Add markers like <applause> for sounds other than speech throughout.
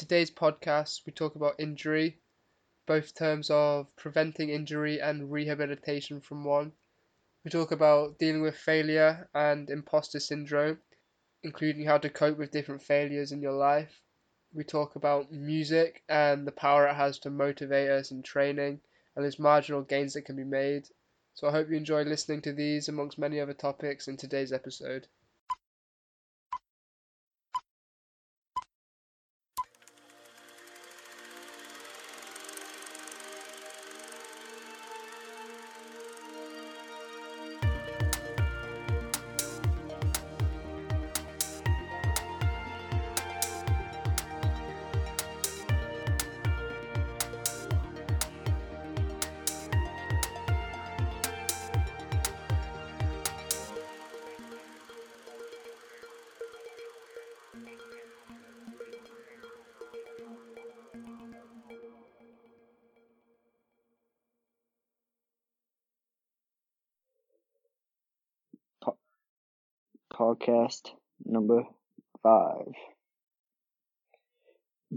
today's podcast, we talk about injury, both terms of preventing injury and rehabilitation from one. We talk about dealing with failure and imposter syndrome, including how to cope with different failures in your life. We talk about music and the power it has to motivate us in training and those marginal gains that can be made. So I hope you enjoy listening to these amongst many other topics in today's episode. Podcast number five.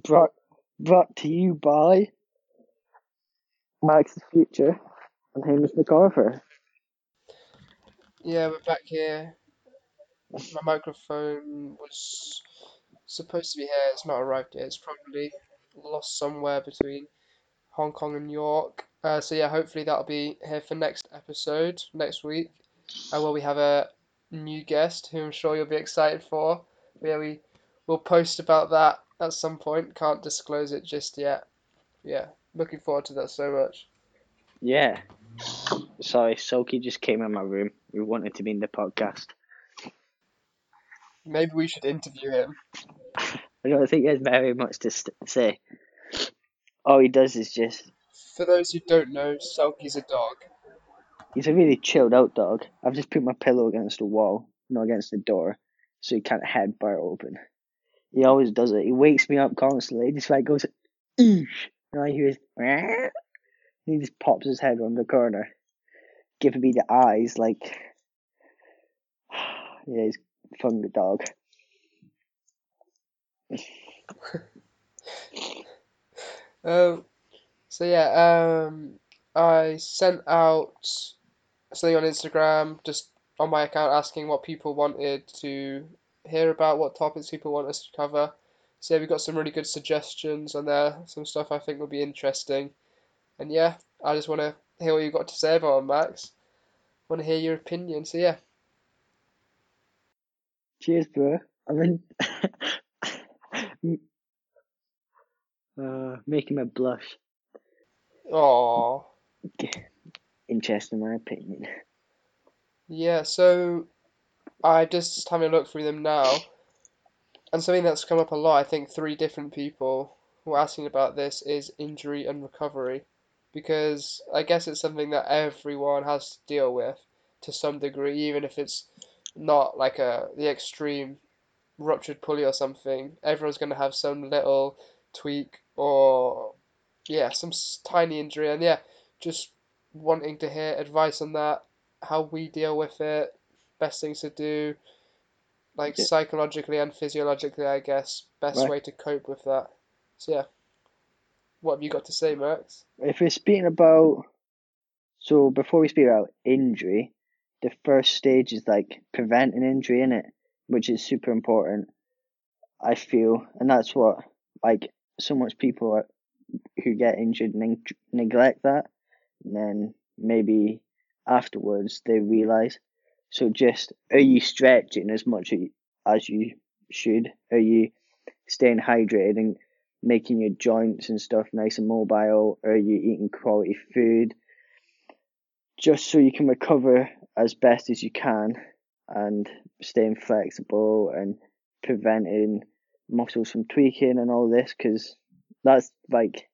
Brought, brought to you by Max's Future and Hamish McArthur. Yeah, we're back here. My microphone was supposed to be here. It's not arrived yet. It's probably lost somewhere between Hong Kong and York. Uh, so yeah, hopefully that'll be here for next episode next week, uh, where we have a new guest who I'm sure you'll be excited for. But yeah, we will post about that at some point. Can't disclose it just yet. Yeah, looking forward to that so much. Yeah. Sorry, Soki just came in my room. We wanted to be in the podcast. Maybe we should interview him. <laughs> I don't think he has very much to st- say. All he does is just. For those who don't know, Selkie's a dog. He's a really chilled out dog. I've just put my pillow against the wall, not against the door, so he can't headbutt open. He always does it. He wakes me up constantly. He just like goes, Eesh! and I hear his, he just pops his head around the corner, giving me the eyes like, <sighs> yeah, he's fun the dog. <laughs> um, so yeah, um, I sent out something on Instagram, just on my account, asking what people wanted to hear about, what topics people want us to cover. So yeah, we got some really good suggestions on there, some stuff I think will be interesting. And yeah, I just want to hear what you've got to say about it, Max. want to hear your opinion. So yeah. Cheers, bro. I mean, <laughs> uh, making me blush. <laughs> Interesting, in my opinion. Yeah, so I just having a look through them now, and something that's come up a lot. I think three different people were asking about this is injury and recovery, because I guess it's something that everyone has to deal with to some degree, even if it's not like a the extreme ruptured pulley or something. Everyone's going to have some little tweak or yeah, some tiny injury, and yeah, just wanting to hear advice on that, how we deal with it, best things to do, like yeah. psychologically and physiologically, I guess, best right. way to cope with that. So yeah, what have you got to say, Max? If we're speaking about, so before we speak about injury, the first stage is like preventing injury in it, which is super important. I feel, and that's what like so much people are, who get injured neg- neglect that and then maybe afterwards they realize. So just are you stretching as much as you should? Are you staying hydrated and making your joints and stuff nice and mobile? Are you eating quality food? Just so you can recover as best as you can and staying flexible and preventing muscles from tweaking and all this because that's like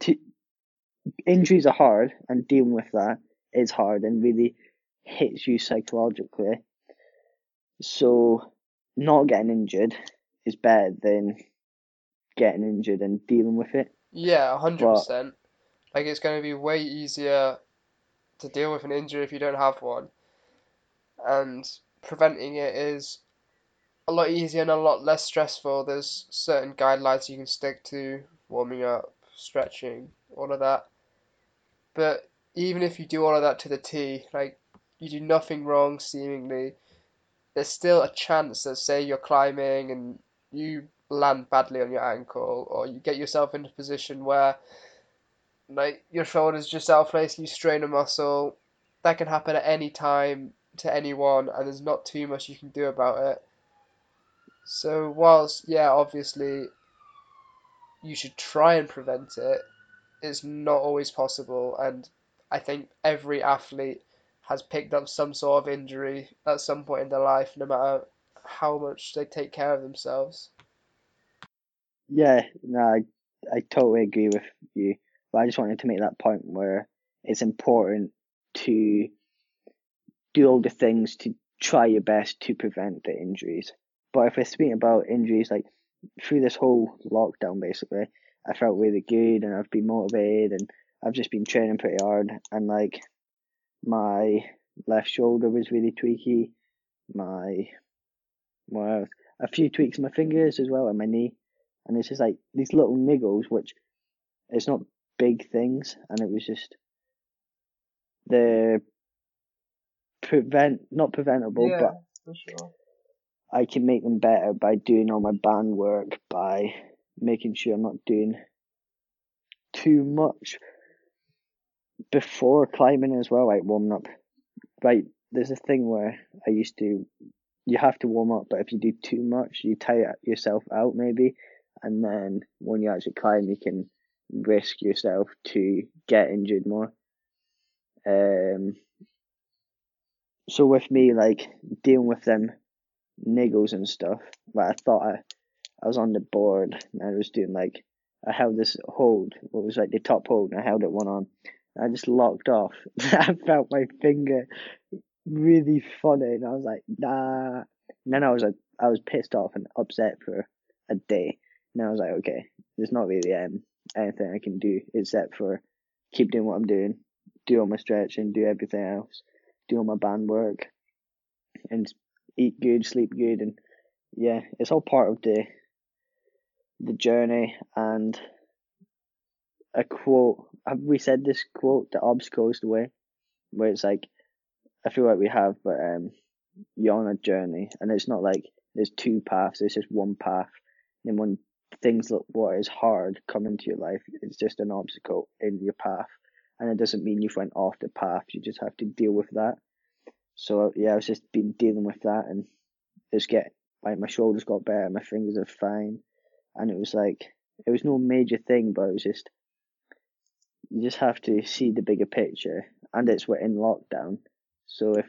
to, injuries are hard and dealing with that is hard and really hits you psychologically. So not getting injured is better than getting injured and dealing with it. Yeah, hundred percent. Like it's going to be way easier to deal with an injury if you don't have one, and preventing it is a lot easier and a lot less stressful. There's certain guidelines you can stick to, warming up, stretching, all of that. But even if you do all of that to the T, like you do nothing wrong seemingly, there's still a chance that say you're climbing and you land badly on your ankle or you get yourself into a position where like your shoulder's just out of place, and you strain a muscle, that can happen at any time to anyone and there's not too much you can do about it. So whilst yeah, obviously you should try and prevent it, it's not always possible and I think every athlete has picked up some sort of injury at some point in their life, no matter how much they take care of themselves. Yeah, no, I, I totally agree with you. But I just wanted to make that point where it's important to do all the things to try your best to prevent the injuries. But if we're speaking about injuries, like through this whole lockdown, basically, I felt really good and I've been motivated and I've just been training pretty hard. And like my left shoulder was really tweaky, my well, a few tweaks in my fingers as well and my knee, and it's just like these little niggles, which it's not big things, and it was just the prevent not preventable, Yeah, but for sure. I can make them better by doing all my band work, by making sure I'm not doing too much before climbing as well, like warming up. Right, there's a thing where I used to, you have to warm up, but if you do too much, you tire yourself out maybe, and then when you actually climb, you can risk yourself to get injured more. Um, so with me, like dealing with them niggles and stuff, like I thought I, I was on the board and I was doing like I held this hold, what was like the top hold, and I held it one on. And I just locked off. <laughs> I felt my finger really funny, and I was like, nah. And then I was like, I was pissed off and upset for a day. And I was like, okay, there's not really um, anything I can do except for keep doing what I'm doing, do all my stretching, do everything else, do all my band work, and eat good, sleep good, and yeah, it's all part of the the journey. And a quote, have we said this quote? The obstacle is the way, where it's like, I feel like we have, but um, you're on a journey, and it's not like there's two paths. It's just one path. And when things look what is hard come into your life, it's just an obstacle in your path, and it doesn't mean you've went off the path. You just have to deal with that. So yeah, I was just been dealing with that, and it's get like my shoulders got better, my fingers are fine, and it was like it was no major thing, but it was just you just have to see the bigger picture, and it's we're in lockdown, so if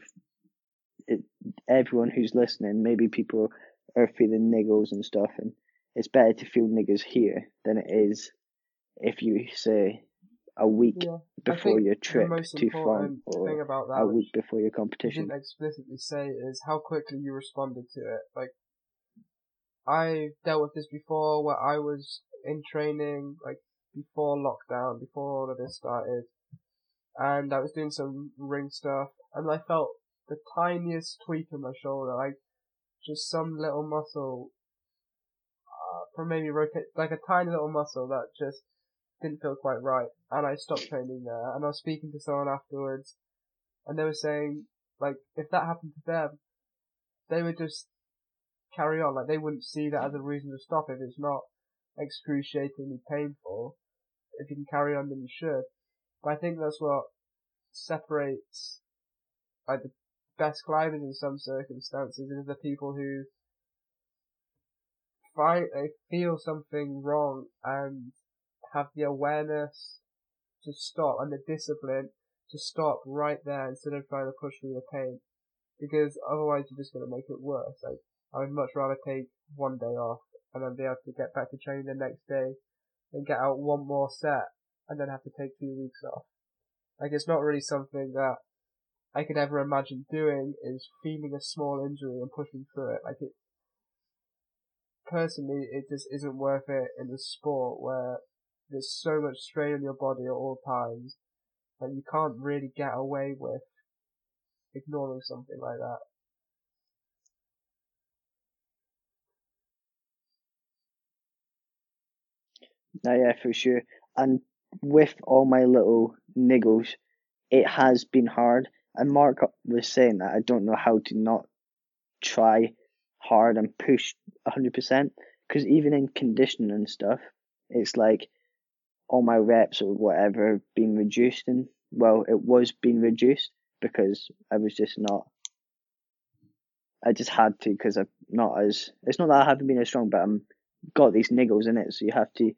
it, everyone who's listening, maybe people are feeling niggles and stuff, and it's better to feel niggles here than it is if you say a week Yeah. before your trip to Font or a week before your you competition. didn't explicitly say, is how quickly you responded to it. Like, I dealt with this before, where I was in training, like before lockdown, before all of this started, and I was doing some ring stuff, and I felt the tiniest tweak in my shoulder, like just some little muscle, uh, from maybe rotate, like a tiny little muscle that just didn't feel quite right, and I stopped training there. And I was speaking to someone afterwards, and they were saying, like, if that happened to them, they would just carry on. Like, they wouldn't see that as a reason to stop if it's not excruciatingly painful. If you can carry on, then you should. But I think that's what separates, like, the best climbers in some circumstances is the people who fight they feel something wrong and have the awareness to stop and the discipline to stop right there instead of trying to push through the pain. Because otherwise you're just gonna make it worse. Like, I would much rather take one day off and then be able to get back to training the next day and get out one more set and then have to take two weeks off. Like, it's not really something that I could ever imagine doing is feeling a small injury and pushing through it. Like, it, personally, it just isn't worth it in the sport where there's so much strain on your body at all times that you can't really get away with ignoring something like that. No, yeah, for sure. And with all my little niggles, it has been hard. And Mark was saying that I don't know how to not try hard and push 100%. Because even in conditioning and stuff, it's like all my reps or whatever being reduced. And well, it was being reduced because I was just not. I just had to because I'm not as. It's not that I haven't been as strong, but I'm got these niggles in it, so you have to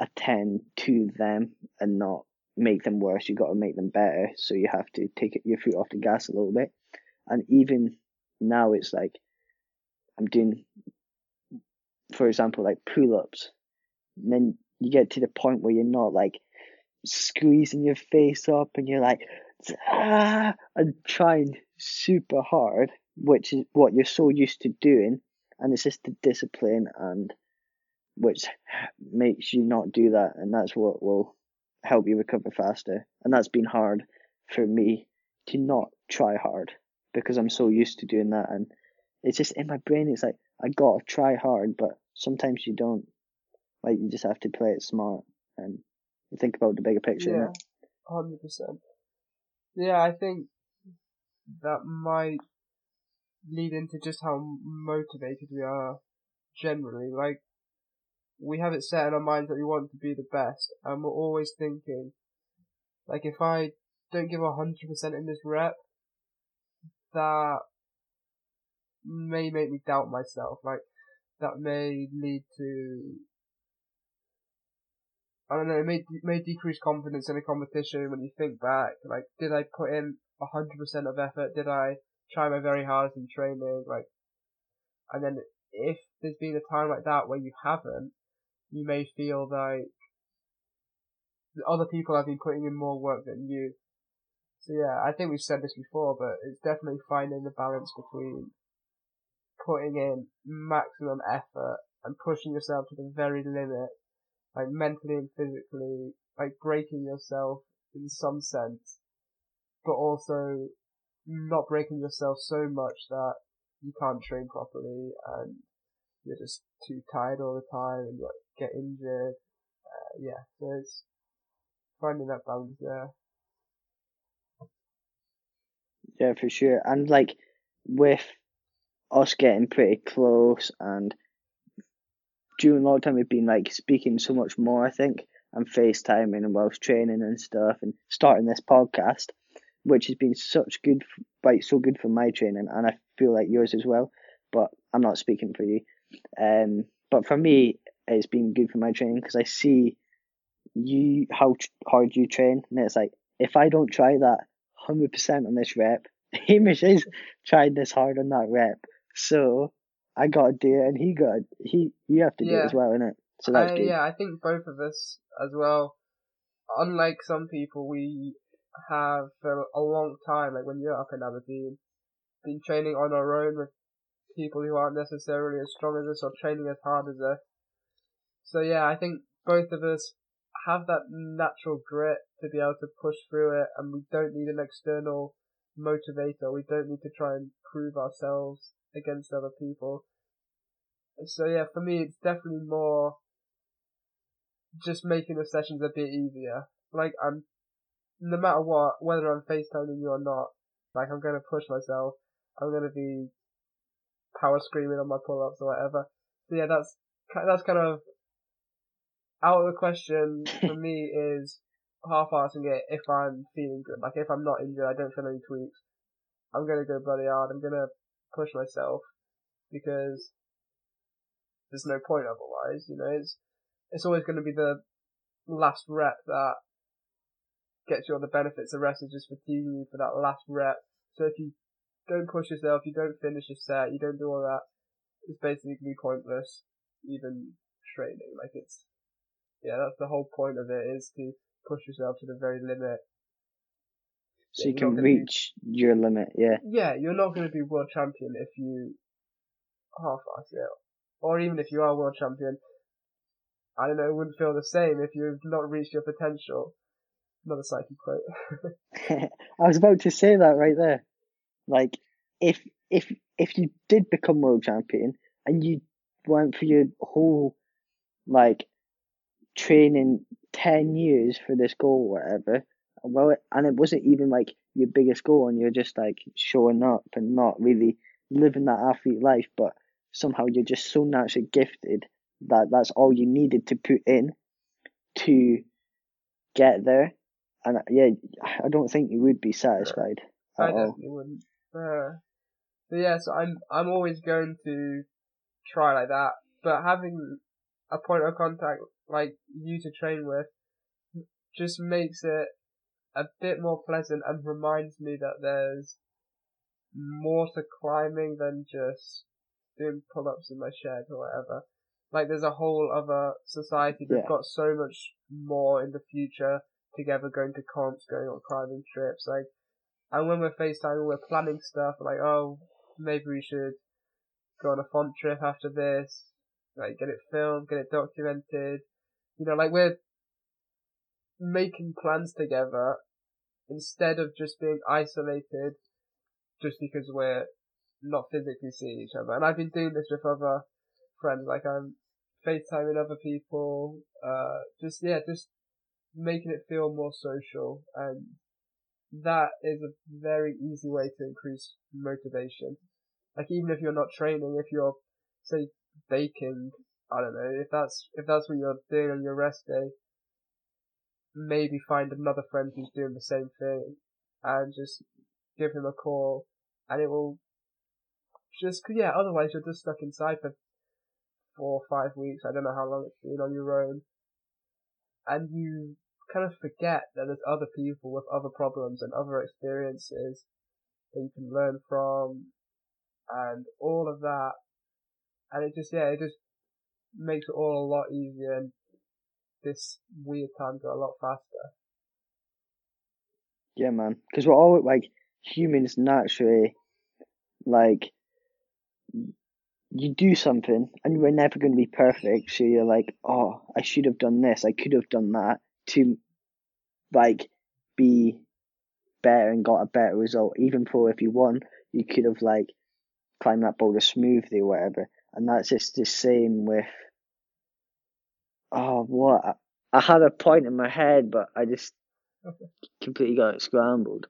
attend to them and not make them worse. You've got to make them better. So you have to take your foot off the gas a little bit. And even now, it's like I'm doing, for example, like pull ups. And then you get to the point where you're not like squeezing your face up and you're like, ah, and trying super hard, which is what you're so used to doing. And it's just the discipline and which makes you not do that. And that's what will help you recover faster. And that's been hard for me to not try hard because I'm so used to doing that. And it's just in my brain, it's like, I gotta try hard, but sometimes you don't. Like, you just have to play it smart and think about the bigger picture. Yeah, hundred percent. Yeah, I think that might lead into just how motivated we are generally. Like, we have it set in our minds that we want to be the best, and we're always thinking, like, if I don't give a hundred percent in this rep, that may make me doubt myself. Like, that may lead to I don't know, it may, may decrease confidence in a competition when you think back. Like, did I put in 100% of effort? Did I try my very hardest in training? Like, and then if there's been a time like that where you haven't, you may feel like other people have been putting in more work than you. So yeah, I think we've said this before, but it's definitely finding the balance between putting in maximum effort and pushing yourself to the very limit like mentally and physically, like breaking yourself in some sense, but also not breaking yourself so much that you can't train properly and you're just too tired all the time and you get injured. Uh, yeah, so it's finding that balance there. Yeah, for sure. And like with us getting pretty close and during lockdown we've been like speaking so much more, I think, and FaceTiming and whilst training and stuff and starting this podcast, which has been such good, like so good for my training, and I feel like yours as well. But I'm not speaking for you. Um, but for me, it's been good for my training because I see you how hard you train, and it's like if I don't try that hundred percent on this rep, <laughs> Hamish is trying this hard on that rep. So I got to do it, and he got he you have to do it as well, innit? So that's I, good. Yeah, I think both of us as well. Unlike some people, we have for a long time, like when you're up in Aberdeen, been training on our own with people who aren't necessarily as strong as us or training as hard as us. So yeah, I think both of us have that natural grit to be able to push through it, and we don't need an external motivator. We don't need to try and prove ourselves against other people. So yeah, for me, it's definitely more just making the sessions a bit easier. Like I'm, no matter what, whether I'm FaceTiming you or not, like I'm gonna push myself. I'm gonna be power screaming on my pull-ups or whatever. So yeah, that's that's kind of out of the question for <laughs> me is half-assing it if I'm feeling good. Like if I'm not injured, I don't feel any tweaks. I'm gonna go bloody hard. I'm gonna push myself because there's no point otherwise. You know, it's it's always going to be the last rep that gets you all the benefits. The rest is just fatiguing you for that last rep. So if you don't push yourself, you don't finish your set, you don't do all that, it's basically pointless. Even training, like it's yeah, that's the whole point of it is to push yourself to the very limit. So yeah, you can reach be, your limit, yeah. Yeah, you're not going to be world champion if you half-ass it or even if you are world champion, I don't know, it wouldn't feel the same if you've not reached your potential. Another psyche quote. <laughs> <laughs> I was about to say that right there. Like, if if if you did become world champion and you went for your whole like training 10 years for this goal or whatever. Well, and it wasn't even like your biggest goal, and you're just like showing up and not really living that athlete life, but somehow you're just so naturally gifted that that's all you needed to put in to get there. And yeah, I don't think you would be satisfied. I definitely all. wouldn't. Uh, but yeah, so I'm I'm always going to try like that. But having a point of contact like you to train with just makes it a bit more pleasant and reminds me that there's more to climbing than just doing pull-ups in my shed or whatever. Like there's a whole other society that's yeah. got so much more in the future together, going to comps, going on climbing trips. Like, and when we're FaceTiming, we're planning stuff like, oh, maybe we should go on a font trip after this, like get it filmed, get it documented. You know, like we're making plans together instead of just being isolated just because we're not physically seeing each other. And I've been doing this with other friends, like I'm FaceTiming other people, uh, just, yeah, just making it feel more social. And that is a very easy way to increase motivation. Like even if you're not training, if you're, say, baking, I don't know, if that's, if that's what you're doing on your rest day, maybe find another friend who's doing the same thing and just give him a call and it will just, yeah, otherwise you're just stuck inside for four or five weeks. I don't know how long it's been on your own. And you kind of forget that there's other people with other problems and other experiences that you can learn from and all of that. And it just, yeah, it just makes it all a lot easier and this weird time go a lot faster. Yeah, man. Because we're all like humans naturally, like you do something and we're never going to be perfect. So you're like, oh, I should have done this. I could have done that to like be better and got a better result. Even though if you won, you could have like climbed that boulder smoothly or whatever. And that's just the same with. Oh, what? I had a point in my head, but I just completely got it scrambled.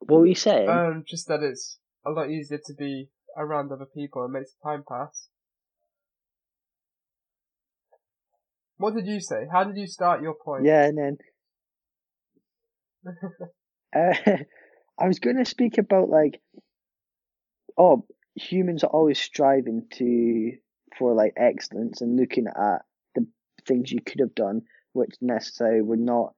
What were you saying? Um, just that it's a lot easier to be around other people and makes time pass. What did you say? How did you start your point? Yeah, and then <laughs> uh, <laughs> I was going to speak about like, oh, humans are always striving to for like excellence and looking at the things you could have done, which necessarily were not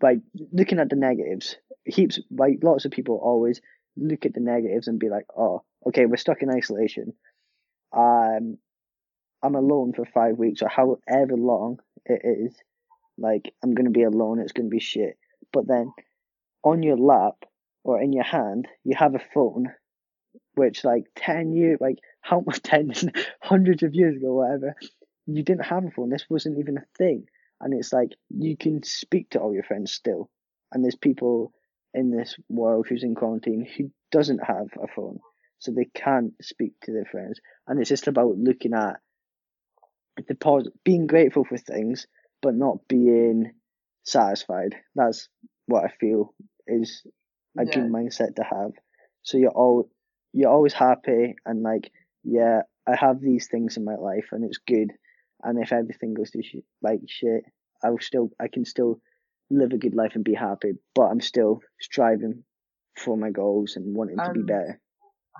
like looking at the negatives. Heaps like lots of people always look at the negatives and be like, oh, okay, we're stuck in isolation. Um, I'm alone for five weeks or however long it is. Like, I'm to be alone, it's to be shit. But then on your lap or in your hand, you have a phone, which, like, 10 years, like, <laughs> how much, 10, <laughs> hundreds of years ago, whatever, you didn't have a phone. This wasn't even a thing. And it's like, you can speak to all your friends still. And there's people in this world who's in quarantine who doesn't have a phone so they can't speak to their friends. And it's just about looking at the pos- being grateful for things, but not being satisfied. That's what I feel is a yeah. good mindset to have. So you're all you're always happy and like, yeah, I have these things in my life and it's good. And if everything goes to sh- like shit, I'll still I can still live a good life and be happy, but I'm still striving for my goals and wanting to be better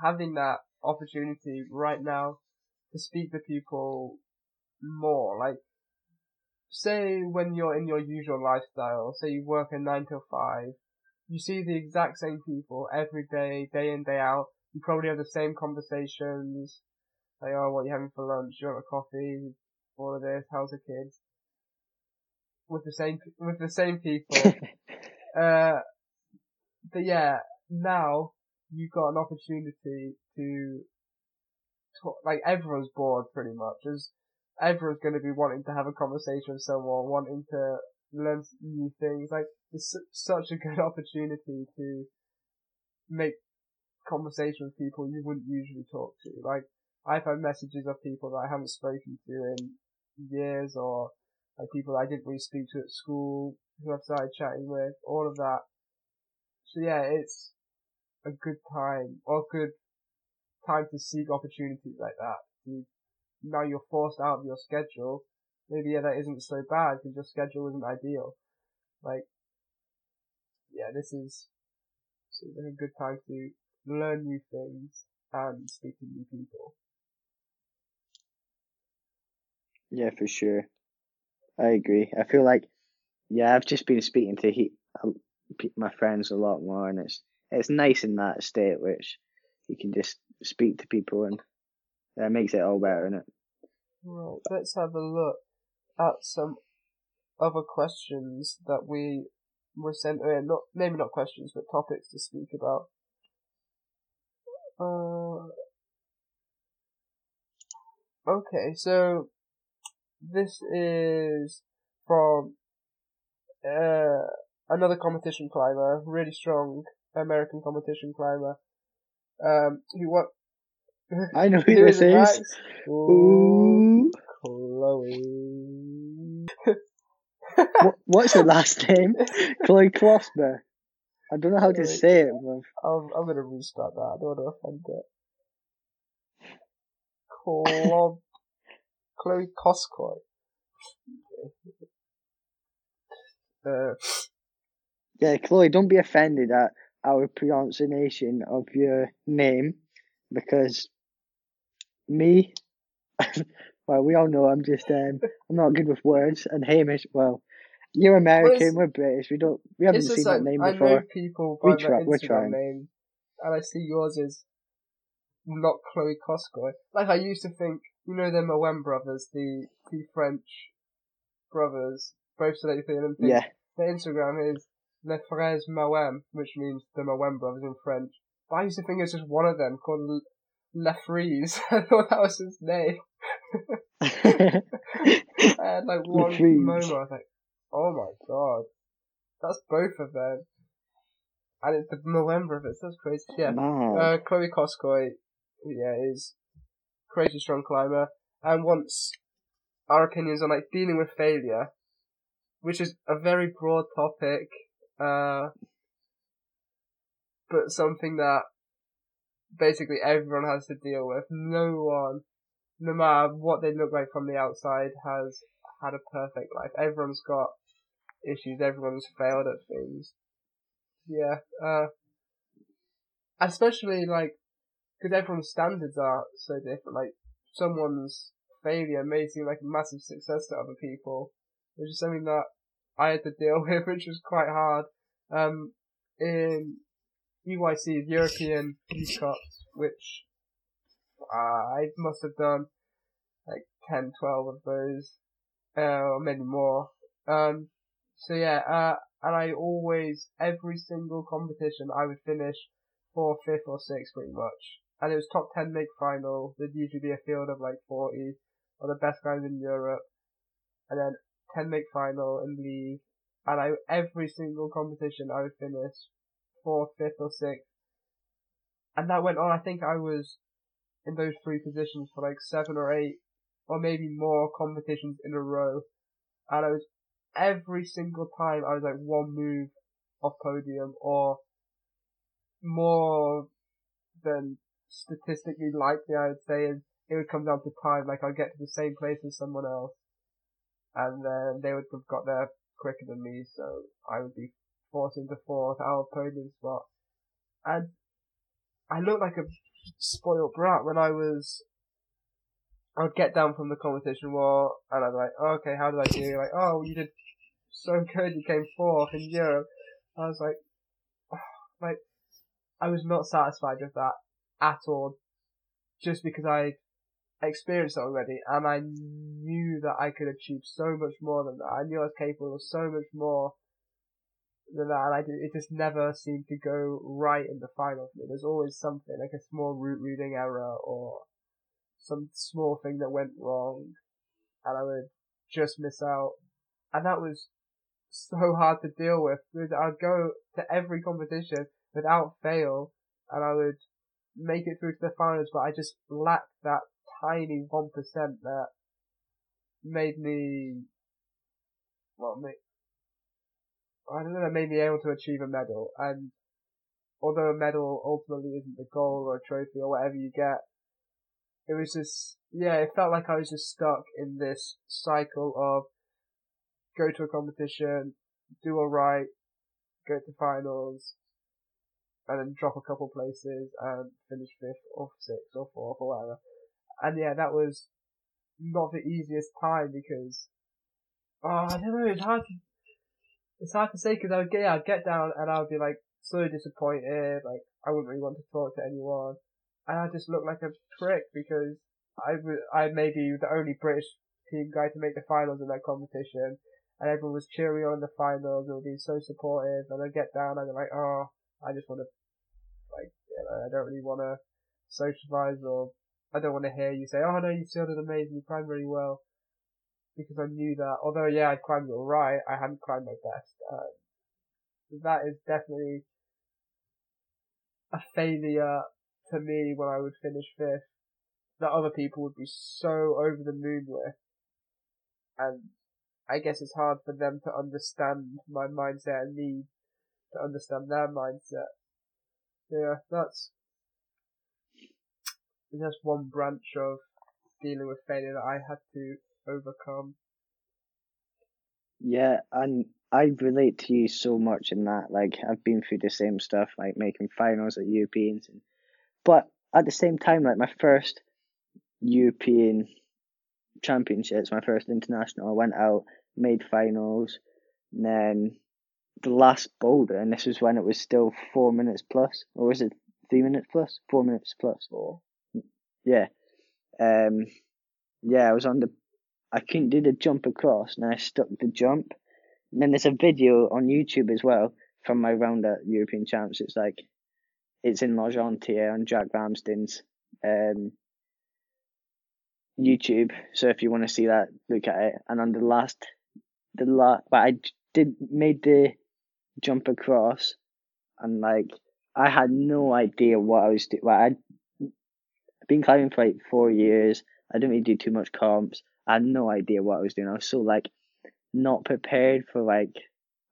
having that opportunity right now to speak to people more. Like, say when you're in your usual lifestyle, say you work a nine till five, you see the exact same people every day, day in, day out. You probably have the same conversations. Like, oh, what are you having for lunch? You want a coffee? All of this. How's the kids? With the same, with the same people. <laughs> uh, but yeah, now you've got an opportunity to talk, like everyone's bored pretty much. As everyone's going to be wanting to have a conversation with someone, wanting to learn new things. Like it's such a good <laughs> opportunity to make conversation with people you wouldn't usually talk to. Like I've had messages of people that I haven't spoken to in years or like people I didn't really speak to at school who I've started chatting with, all of that. So yeah, it's a good time or good time to seek opportunities like that. You, now you're forced out of your schedule. Maybe yeah, that isn't so bad because your schedule isn't ideal. Like, yeah, this is, a good time to learn new things and speak to new people. Yeah, for sure. I agree. I feel like, yeah, I've just been speaking to he, my friends a lot more, and it's it's nice in that state which you can just speak to people, and that makes it all better, isn't? Right. Let's have a look at some other questions that we were sent in. Not maybe not questions, but topics to speak about. Uh, okay, so this is from uh, another competition climber, really strong American competition climber. Um, who what? I know <laughs> who this is. Ooh, Chloe. what, what's her last name? <laughs> Chloe Klossner. I don't know how to say it. I'm, I'm gonna restart that. I don't want to offend it. <laughs> Chloe. Chloe Coscoy. Uh, yeah, Chloe, don't be offended at our pronunciation of your name because me, <laughs> well, we all know I'm just um, I'm not good with words, and Hamish, well, you're American, we're British, we don't we haven't seen like, that name before. I know people by we try, Instagram we're trying. name, and I see yours is not Chloe Coscoy. Like I used to think you know the Mawem brothers, the two French brothers, both selected for the Olympics. Yeah. Their Instagram is Les Frères Mawem, which means the Mawem brothers in French. But I used to think it's just one of them called Le <laughs> I thought that was his name. <laughs> I had like one moment, I was like, oh my god. That's both of them. And it's the Mawem brothers, that's crazy. Yeah. Uh, Chloe Coscoy, yeah, is crazy strong climber, and wants our opinions on like dealing with failure, which is a very broad topic, uh, but something that basically everyone has to deal with. No one, no matter what they look like from the outside, has had a perfect life. Everyone's got issues. Everyone's failed at things. Yeah, uh, especially like because everyone's standards are so different. Like someone's failure may seem like a massive success to other people, which is something that I had to deal <laughs> with, which was quite hard. Um, in EYC, European Youth Cups, which uh, I must have done like 10, 12 of those, uh, or maybe more. Um, so yeah, uh, and I always, every single competition, I would finish fourth, fifth, or sixth pretty much and it was top 10 make final. There'd usually be a field of like 40 or the best guys in Europe, and then 10 make final and leave. And I, every single competition I would finish fourth, fifth or sixth. And that went on, I think I was in those three positions for like seven or eight, or maybe more competitions in a row. And I was, every single time I was like one move off podium or more than statistically likely, I would say, it would come down to time. Like I'd get to the same place as someone else, and then they would have got there quicker than me, so I would be forced into fourth, our podium spot. And I looked like a spoiled brat when I was. I'd get down from the competition wall, and I'd be like, oh, okay, how did I do? Like, oh, you did so good, you came fourth in Europe. I was like, oh, <sighs> like, I was not satisfied with that at all, just because I experienced it already, and I knew that I could achieve so much more than that. I knew I was capable of so much more than that, and I did, it just never seemed to go right in the final for me. There's always something, like a small root reading error, or some small thing that went wrong, and I would just miss out. And that was so <laughs> hard to deal with. I'd go to every competition without fail, and I would make it through to the finals, but I just lacked that tiny one percent that made me, well, made, I don't know, it made me able to achieve a medal. And although a medal ultimately isn't the goal or a trophy or whatever you get, it was just, yeah, it felt like I was just stuck in this cycle of go to a competition, do alright, go to finals, and then drop a couple places and finish fifth or sixth or fourth or whatever. And yeah, that was not the easiest time because, oh, I don't know, it's hard to, it's hard to say because I would get, yeah, I'd get down and I would be like so disappointed, like I wouldn't really want to talk to anyone, and I just look like a prick because I, I may be the only British team guy to make the finals in that competition, and everyone was cheering on the finals and being so supportive, and I get down and I'm like, oh, I just want to, like, you know, I don't really want to socialize or I don't want to hear you say, oh no, you still did amazing, you climbed really well. Because I knew that, although yeah, I climbed alright, I hadn't climbed my best. Um, that is definitely a failure to me when I would finish fifth that other people would be so over the moon with. And I guess it's hard for them to understand my mindset and me to understand their mindset. Yeah, that's just one branch of dealing with failure that I had to overcome. Yeah, and I relate to you so much in that. Like, I've been through the same stuff, like making finals at Europeans. And, but at the same time, like, my first European Championships, my first international, I went out, made finals, and then the last boulder, and this was when it was still four minutes plus, or was it three minutes plus? Four minutes plus. Four. Yeah. Um, yeah, I was on the, I couldn't do the jump across, and I stuck the jump. And then there's a video on YouTube as well from my round at European Champs. It's like, it's in L'Argentière on Jack Ramsden's um, YouTube. So if you want to see that, look at it. And on the last, the last, but I did made the jump across, and like I had no idea what I was doing. Like, I'd been climbing for like four years. I didn't really do too much comps. I had no idea what I was doing. I was so like not prepared for like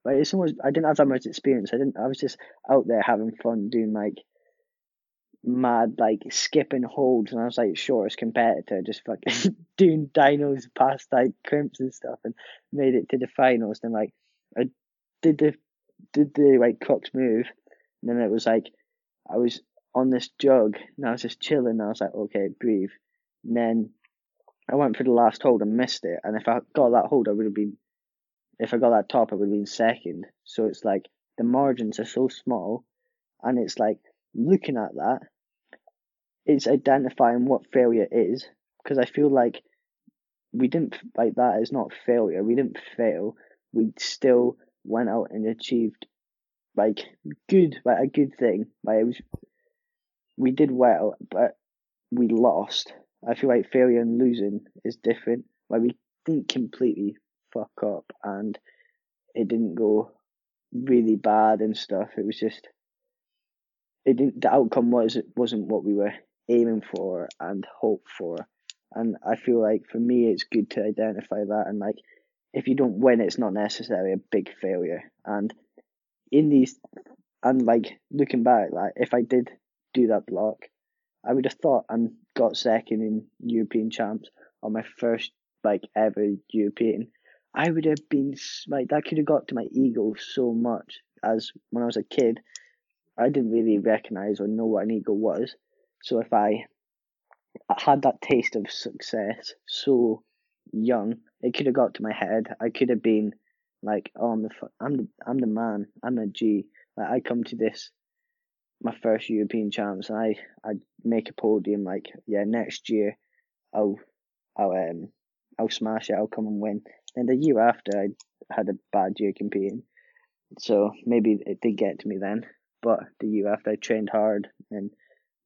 like it's almost I didn't have that much experience. I didn't I was just out there having fun doing like mad like skipping holds. And I was like shortest competitor just fucking <laughs> doing dynos past like crimps and stuff and made it to the finals. And like I did the did the like crux move. And then it was like I was on this jug and I was just chilling. And I was like okay breathe. And then I went for the last hold and missed it and if I got that hold I would have been if I got that top I would have been second so it's like the margins are so small and it's like looking at that it's identifying what failure is because I feel like we didn't like that is not failure. We didn't fail. We still went out and achieved like good, like a good thing. Like it was, we did well, but we lost. I feel like failure and losing is different. Like we didn't completely fuck up, and it didn't go really bad and stuff. It was just, it didn't. The outcome was it wasn't what we were aiming for and hope for. And I feel like for me, it's good to identify that. And like, if you don't win, it's not necessarily a big failure. And in these, and like looking back, like if I did do that block, I would have thought and got second in European champs on my first like ever European. I would have been like that could have got to my ego so much as when I was a kid. I didn't really recognize or know what an ego was. So if I had that taste of success so young, it could have got to my head. I could have been like, oh, I'm the, I'm the, I'm the man. I'm a G. Like I come to this, my first European champs, and I, I make a podium. Like, yeah, next year, I'll, I'll, um, I'll smash it. I'll come and win. And the year after, I had a bad year competing, so maybe it did get to me then. But the year after, I trained hard and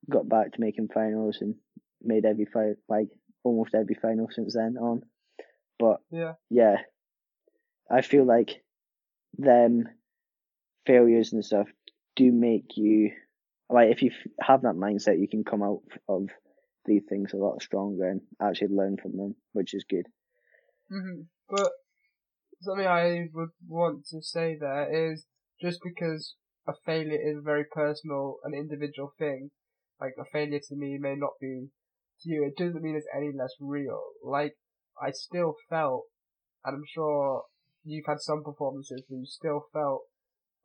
got back to making finals and made every fight like almost every final since then on. But yeah, yeah, I feel like them failures and stuff do make you like if you have that mindset, you can come out of these things a lot stronger and actually learn from them, which is good. hmm But something I would want to say there is just because a failure is a very personal and individual thing, like a failure to me may not be to you, it doesn't mean it's any less real. Like, I still felt, and I'm sure you've had some performances where you still felt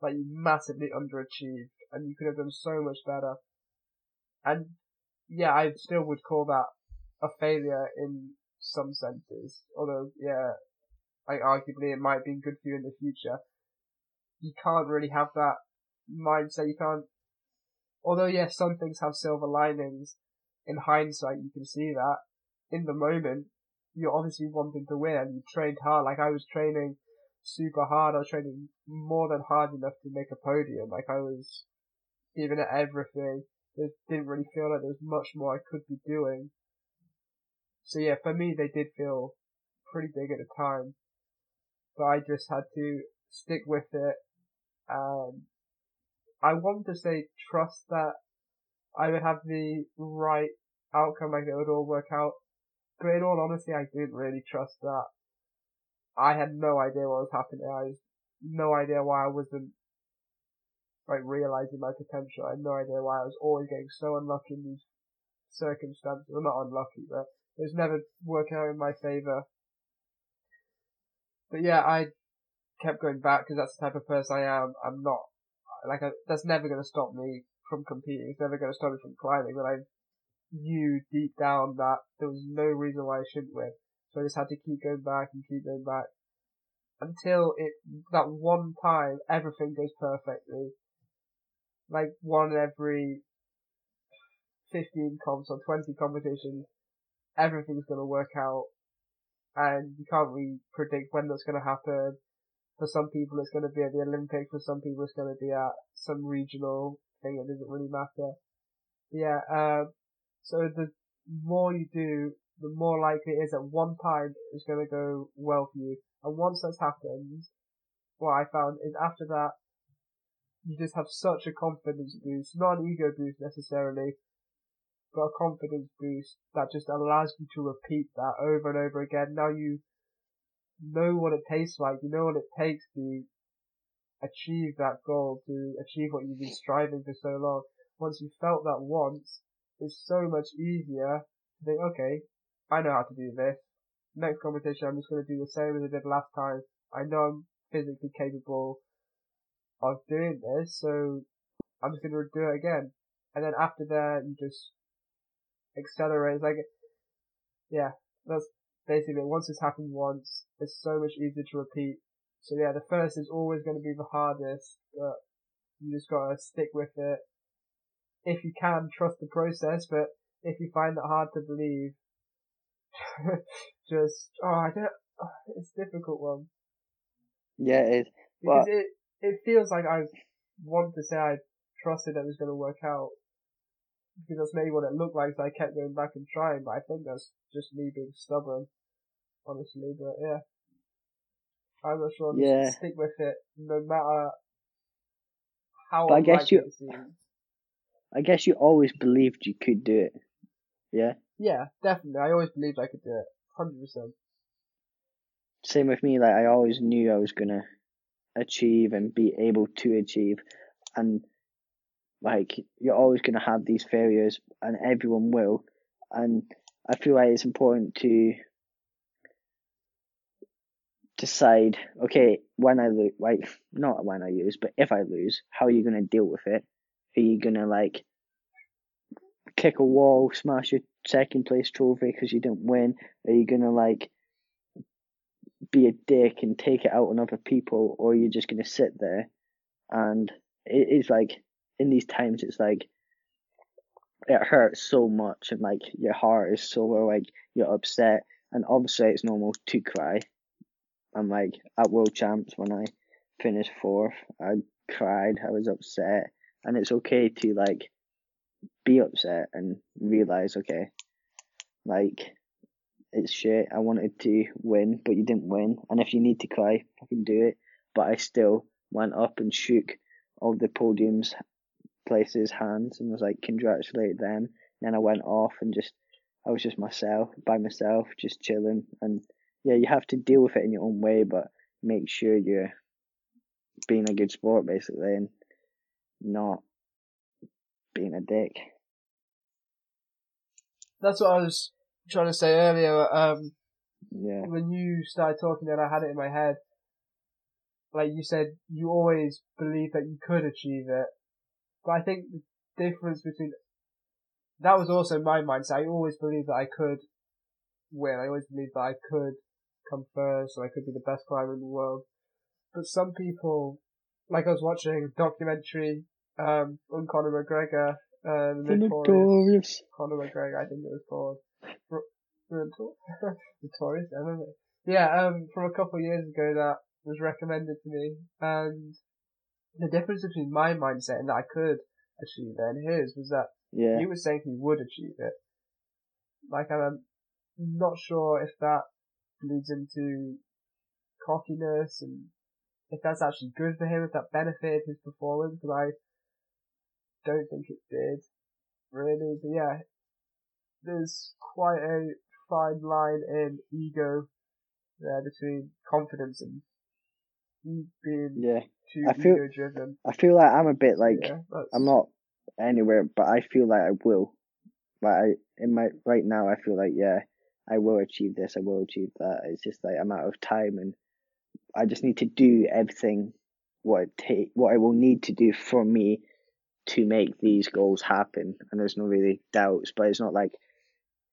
like you massively underachieved and you could have done so much better. And yeah, I still would call that a failure in some senses. Although, yeah, like arguably it might be good for you in the future. You can't really have that mindset. You can't. Although yes, some things have silver linings. In hindsight, you can see that. In the moment, you're obviously wanting to win and you trained hard. Like I was training super hard. I was training more than hard enough to make a podium. Like I was giving it everything. It didn't really feel like there was much more I could be doing. So yeah, for me, they did feel pretty big at the time, but I just had to stick with it. And I wanted to say trust that I would have the right outcome, like it would all work out. But in all honesty, I didn't really trust that. I had no idea what was happening. I had no idea why I wasn't like realizing my potential. I had no idea why I was always getting so unlucky in these circumstances. Well, not unlucky, but it was never working out in my favor. But yeah, I kept going back because that's the type of person I am. I'm not like I, that's never going to stop me from competing. It's never going to stop me from climbing. But I knew deep down that there was no reason why I shouldn't win. So I just had to keep going back and keep going back until it that one time everything goes perfectly. Like one every fifteen comps or twenty competitions, everything's gonna work out, and you can't really predict when that's gonna happen. For some people, it's gonna be at the Olympics. For some people, it's gonna be at some regional thing. It doesn't really matter. Yeah. Um. So the more you do, the more likely it is that one time is going to go well for you. And once that's happened, what I found is after that, you just have such a confidence boost, not an ego boost necessarily, but a confidence boost that just allows you to repeat that over and over again. Now you know what it tastes like, you know what it takes to achieve that goal, to achieve what you've been striving for so long. Once you've felt that once, it's so much easier to think, okay, I know how to do this. Next competition, I'm just going to do the same as I did last time. I know I'm physically capable of doing this, so I'm just going to do it again. And then after that, you just accelerate. It's like, yeah, that's basically it. Once it's happened once, it's so much easier to repeat. So yeah, the first is always going to be the hardest, but you just gotta stick with it. If you can, trust the process, but if you find it hard to believe, <laughs> just oh, I don't. Oh, it's a difficult one. Yeah, it is. Because but... it it feels like I want to say I trusted that it was going to work out because that's maybe what it looked like. So I kept going back and trying, but I think that's just me being stubborn, honestly. But yeah, I'm not sure. Yeah. Stick with it, no matter how. But I guess you. I guess you always believed you could do it. Yeah. Yeah, definitely. I always believed I could do it. Hundred percent. Same with me. Like I always knew I was gonna achieve and be able to achieve, and like you're always gonna have these failures, and everyone will. And I feel like it's important to decide, okay, when I lose, like not when I lose, but if I lose, how are you gonna deal with it? Are you gonna like kick a wall, smash your second place trophy because you didn't win? Are you gonna like be a dick and take it out on other people, or you're you just gonna sit there? And it is like in these times, it's like it hurts so much, and like your heart is so like you're upset, and obviously it's normal to cry. I'm like at World Champs when I finished fourth, I cried, I was upset, and it's okay to like be upset and realize, okay, like it's shit. I wanted to win, but you didn't win. And if you need to cry, fucking do it. But I still went up and shook all the podiums places hands and was like congratulate them. And then I went off and just I was just myself by myself, just chilling and yeah, you have to deal with it in your own way, but make sure you're being a good sport basically and not being a dick. That's what I was trying to say earlier. Um, Yeah. when you started talking, and I had it in my head. Like you said, you always believed that you could achieve it, but I think the difference between that was also my mindset. I always believed that I could win. I always believed that I could come first, or I could be the best climber in the world. But some people, like I was watching a documentary um, on Conor McGregor, uh, the The notorious. Conor McGregor, I think it was called. Brutal? <laughs> Notorious, I don't know. Yeah, um, from a couple of years ago that was recommended to me, and the difference between my mindset and that I could achieve it and his was that Yeah. he was saying he would achieve it. Like, I'm not sure if that leads into cockiness and if that's actually good for him, if that benefited his performance, but I don't think it did, really. But yeah, there's quite a fine line in ego there between confidence and being Yeah. too I feel- ego driven. I feel like I'm a bit like yeah, I'm not anywhere, but I feel like I will. Like I in my right now, I feel like yeah, I will achieve this. I will achieve that. It's just like I'm out of time, and I just need to do everything what it take, what I will need to do for me to make these goals happen. And there's no really doubts, but it's not like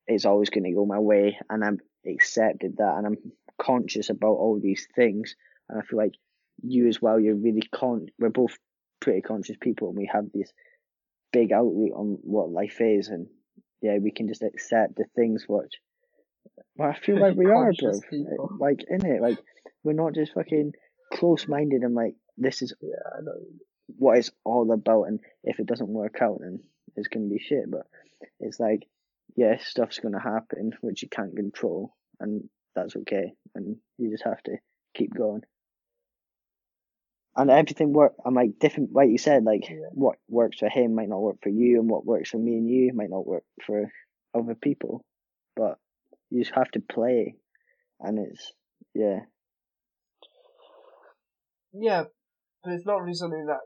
it's always going to go my way, and I'm accepted that, and I'm conscious about all these things, and I feel like you as well. You're really con. We're both pretty conscious people, and we have this big outlook on what life is, and yeah, we can just accept the things which. Well, I feel like we are, bro. People. Like in it, like we're not just fucking close-minded and like this is yeah, I know. What it's all about, and if it doesn't work out, then it's gonna be shit. But it's like, yeah, stuff's gonna happen which you can't control, and that's okay, and you just have to keep going. And everything work. I'm like different, like you said, like Yeah. what works for him might not work for you, and what works for me and you might not work for other people. But you just have to play, and it's yeah, Yeah, but it's not really something that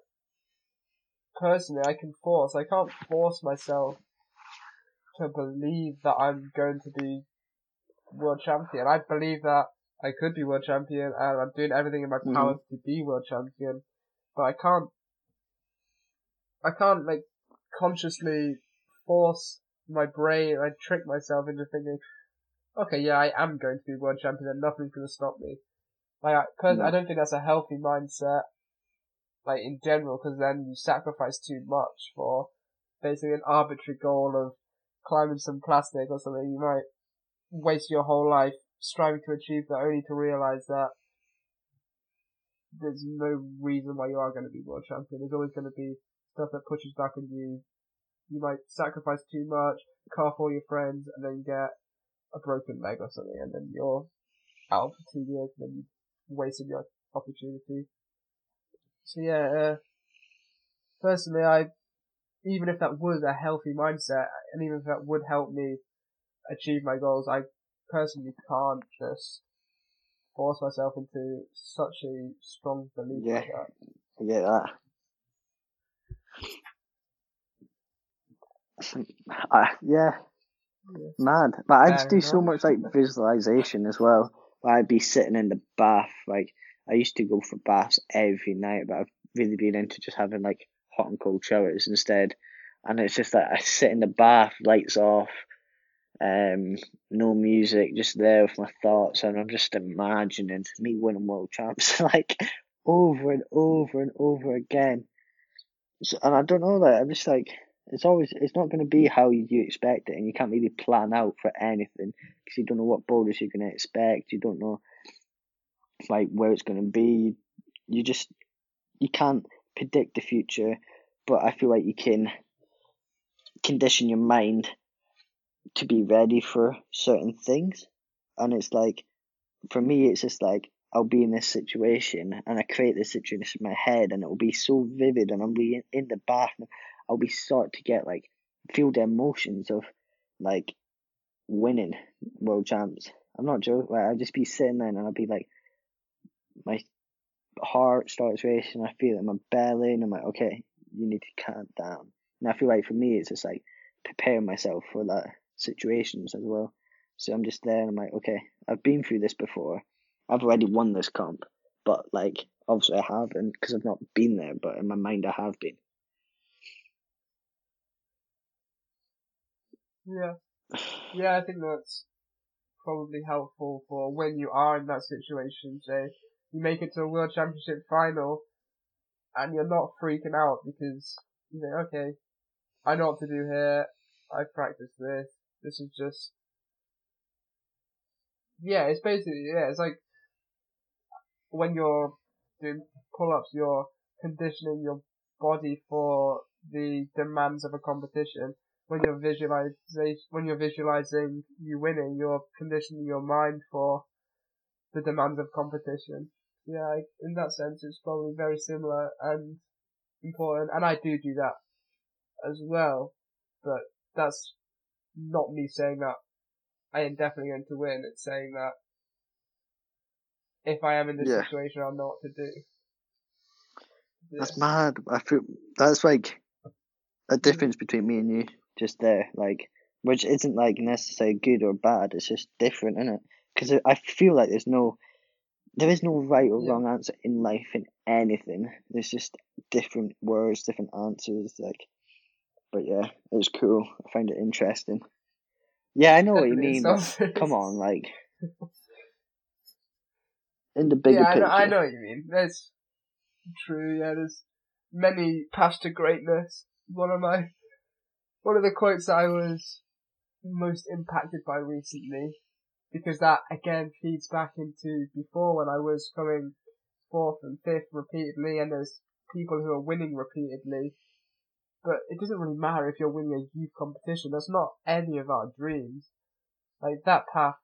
personally I can force. I can't force myself to believe that I'm going to be world champion. I believe that I could be world champion and I'm doing everything in my mm-hmm. power to be world champion. But I can't, I can't like consciously force my brain, I trick myself into thinking, okay, yeah, I am going to be world champion and nothing's going to stop me. Like, I, No. I mm-hmm. don't think that's a healthy mindset, like in general, because then you sacrifice too much for basically an arbitrary goal of climbing some plastic or something. You might waste your whole life striving to achieve that only to realize that there's no reason why you are going to be world champion. There's always going to be stuff that pushes back on you. You might sacrifice too much, off all your friends, and then get a broken leg or something, and then you're out for two years, and then you've wasted your opportunity. So yeah, uh, personally, I even if that was a healthy mindset, and even if that would help me achieve my goals, I personally can't just force myself into such a strong belief Yeah. like that. I get that. Uh, yeah, Yeah. mad. But I just do so much like visualization as well. Like, I'd be sitting in the bath. Like I used to go for baths every night, but I've really been into just having like hot and cold showers instead. And it's just that I sit in the bath, lights off, um, no music, just there with my thoughts, and I'm just imagining me winning world champs <laughs> like over and over and over again. So, and I don't know that I'm just like it's always it's not going to be how you expect it, and you can't really plan out for anything because you don't know what boulders you're going to expect. You don't know like where it's going to be. You just you can't predict the future, but I feel like you can condition your mind to be ready for certain things, and it's like for me, it's just like I'll be in this situation and I create this situation in my head and it'll be so vivid and I'll be in, the bath and I'll be start to get like feel the emotions of like winning world champs I'm not joking. Like I'd just be sitting there and I'd be like, my heart starts racing. I feel it in my belly, and I'm like, okay, you need to calm down. And I feel like for me, it's just like preparing myself for that situations as well. So I'm just there and I'm like, okay, I've been through this before. I've already won this comp, but like obviously I haven't because I've not been there, but in my mind I have been. Yeah. Yeah, I think that's probably helpful for when you are in that situation. Say you make it to a world championship final and you're not freaking out because you know, okay, I know what to do here. I practiced this. This is just yeah, it's basically yeah, it's like when you're doing pull-ups, you're conditioning your body for the demands of a competition. When you're visualizing, when you're visualizing you winning, you're conditioning your mind for the demands of competition. Yeah, in that sense, it's probably very similar and important, and I do do that as well. But that's not me saying that I am definitely going to win. It's saying that if I am in this Yeah. situation, I'll know what to do. That's Yeah. mad. I feel that's like a mm. difference between me and you, just there, like, which isn't like necessarily good or bad. It's just different, isn't it? Because I feel like there's no, there is no right or wrong answer in life in anything. There's just different words, different answers. Like, but yeah, it was cool. I found it interesting. Yeah, I know what you mean, come on, <laughs> like, in the bigger yeah, I know, picture. I know what you mean. That's true. Yeah, there's many paths to greatness. One of my one of the quotes I was most impacted by recently, because that again feeds back into before when I was coming fourth and fifth repeatedly, and there's people who are winning repeatedly. But it doesn't really matter if you're winning a youth competition. That's not any of our dreams. Like that path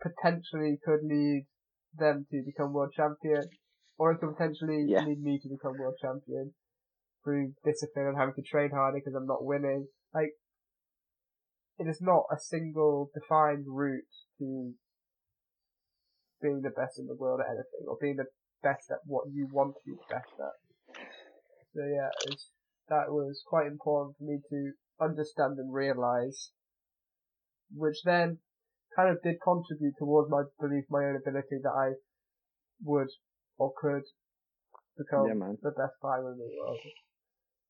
potentially could lead them to become world champion, or it could potentially Yeah. lead me to become world champion through discipline and having to train harder because I'm not winning. Like, it is not a single defined route to being the best in the world at anything, or being the best at what you want to be the best at. So yeah, that was quite important for me to understand and realize, which then kind of did contribute towards my belief, my own ability that I would or could become Yeah, the best climber in the world.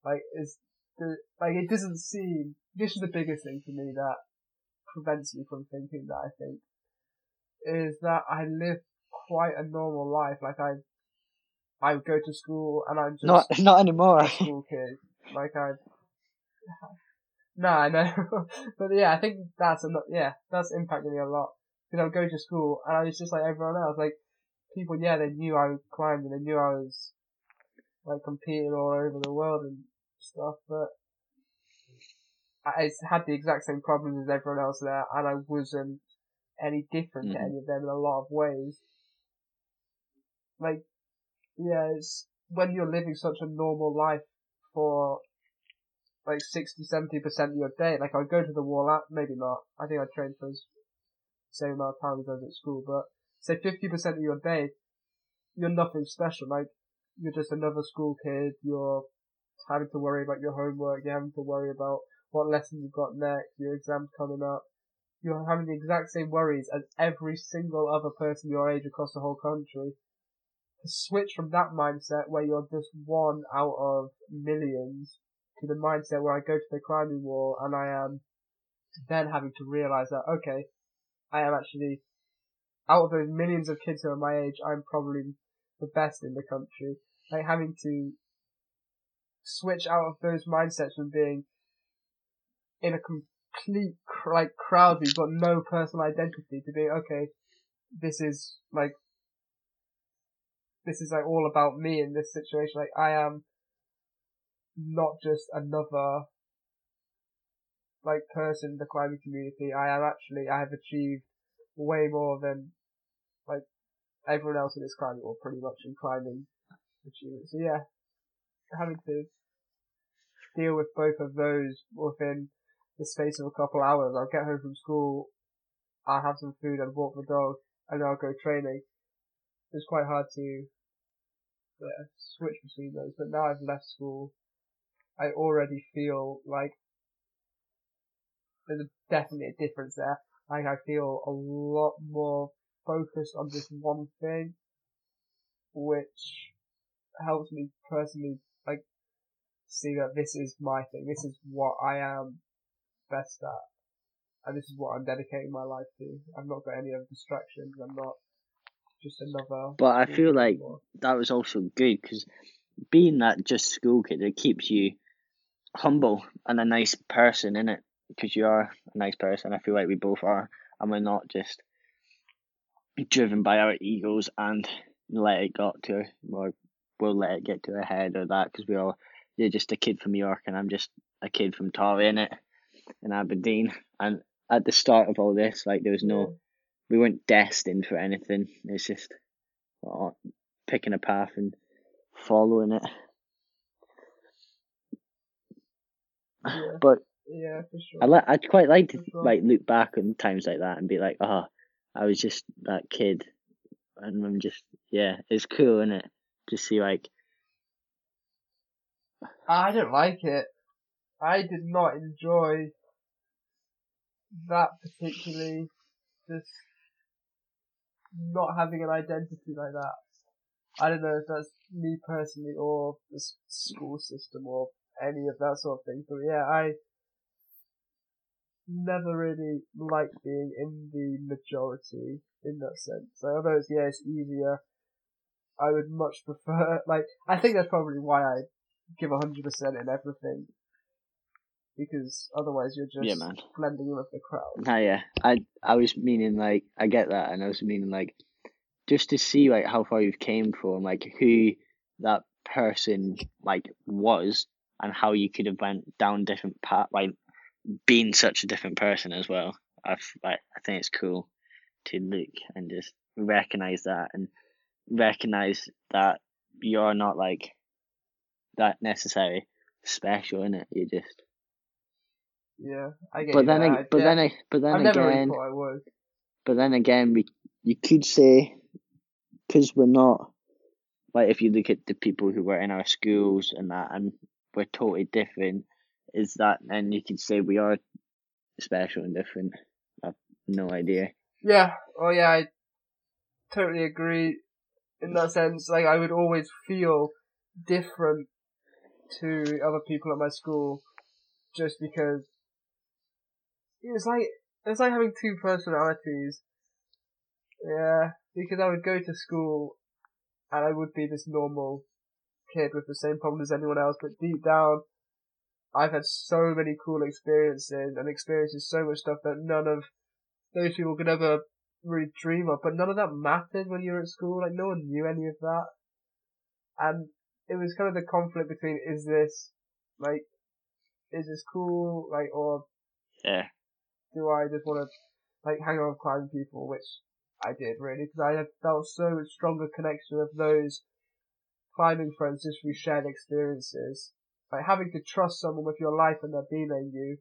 Like, is the like it doesn't seem. This is the biggest thing for me that prevents me from thinking that I think is that I live quite a normal life. Like I, I would go to school and I'm just Not, not anymore. a school <laughs> kid. Like I, <laughs> no, I know, <laughs> but yeah, I think that's a lot- yeah, that's impacted me a lot. Because I would go to school and I was just like everyone else. Like people, yeah, they knew I climbed and they knew I was like competing all over the world and stuff, but I had the exact same problems as everyone else there, and I wasn't any different to Mhm. any of them in a lot of ways. Like, yeah, it's when you're living such a normal life for like 60, 70% of your day. Like, I'd go to the wall at, maybe not. I think I trained for the same amount of time as I was at school, but say 50% of your day, you're nothing special. Like, you're just another school kid, you're having to worry about your homework, you're having to worry about what lesson you've got next, your exams coming up. You're having the exact same worries as every single other person your age across the whole country. To switch from that mindset where you're just one out of millions to the mindset where I go to the climbing wall and I am then having to realize that, okay, I am actually, out of those millions of kids who are my age, I'm probably the best in the country. Like having to switch out of those mindsets from being in a complete like crowd you've got no personal identity to being okay. This is like this is like all about me in this situation. Like I am not just another like person in the climbing community. I am actually I have achieved way more than like everyone else in this climbing or pretty much in climbing achievement. So yeah, having to deal with both of those within the space of a couple hours. I'll get home from school I'll have some food and walk the dog and I'll go training. It's quite hard to yeah, switch between those. But now I've left school, I already feel like there's definitely a difference there. Like I feel a lot more focused on just one thing, which helps me personally see that this is my thing. This is what I am best at, and this is what I'm dedicating my life to. I've not got any other distractions. I'm not just another. But I feel like that was also good because being that just school kid, it keeps you humble and a nice person in it because you are a nice person. I feel like we both are, and we're not just driven by our egos and let it got to or we'll let it get to our head or that because we're all you're just a kid from York and I'm just a kid from Torry in it in Aberdeen and at the start of all this like there was no we weren't destined for anything it's just uh, picking a path and following it Yeah. but Yeah, for sure. I li- I'd quite like to sure. like look back on times like that and be like, oh, I was just that kid, and I'm just yeah, it's cool, isn't it? To see like I don't like it. I did not enjoy that particularly. Just not having an identity like that. I don't know if that's me personally or the school system or any of that sort of thing. But yeah, I never really liked being in the majority in that sense. So although it's, yeah, it's easier, I would much prefer, <laughs> like, I think that's probably why I give a 100% in everything. Because otherwise you're just Yeah, man. blending in with the crowd. ah yeah, I I was meaning like I get that, and I was meaning like just to see like how far you've came from, like who that person like was, and how you could have went down different path, like being such a different person as well. I like I think it's cool to look and just recognize that and recognize that you're not like that necessary special in it. You just Yeah, I get but then. I- but yeah, then I but then I never really again was. but then again we you could say because we're not like if you look at the people who were in our schools and that and we're totally different is that then you could say we are special and different i've no idea Yeah, oh yeah, I totally agree in that sense. Like, I would always feel different to other people at my school just because it was like, it was like having two personalities. Yeah, because I would go to school and I would be this normal kid with the same problems as anyone else, but deep down, I've had so many cool experiences and experiences so much stuff that none of those people could ever really dream of. But none of that mattered when you were at school. Like no one knew any of that, and it was kind of the conflict between is this like is this cool? Like or yeah. do I just want to like hang out with climbing people, which I did really because I had felt so much stronger connection with those climbing friends just through shared experiences. Like having to trust someone with your life and their being you,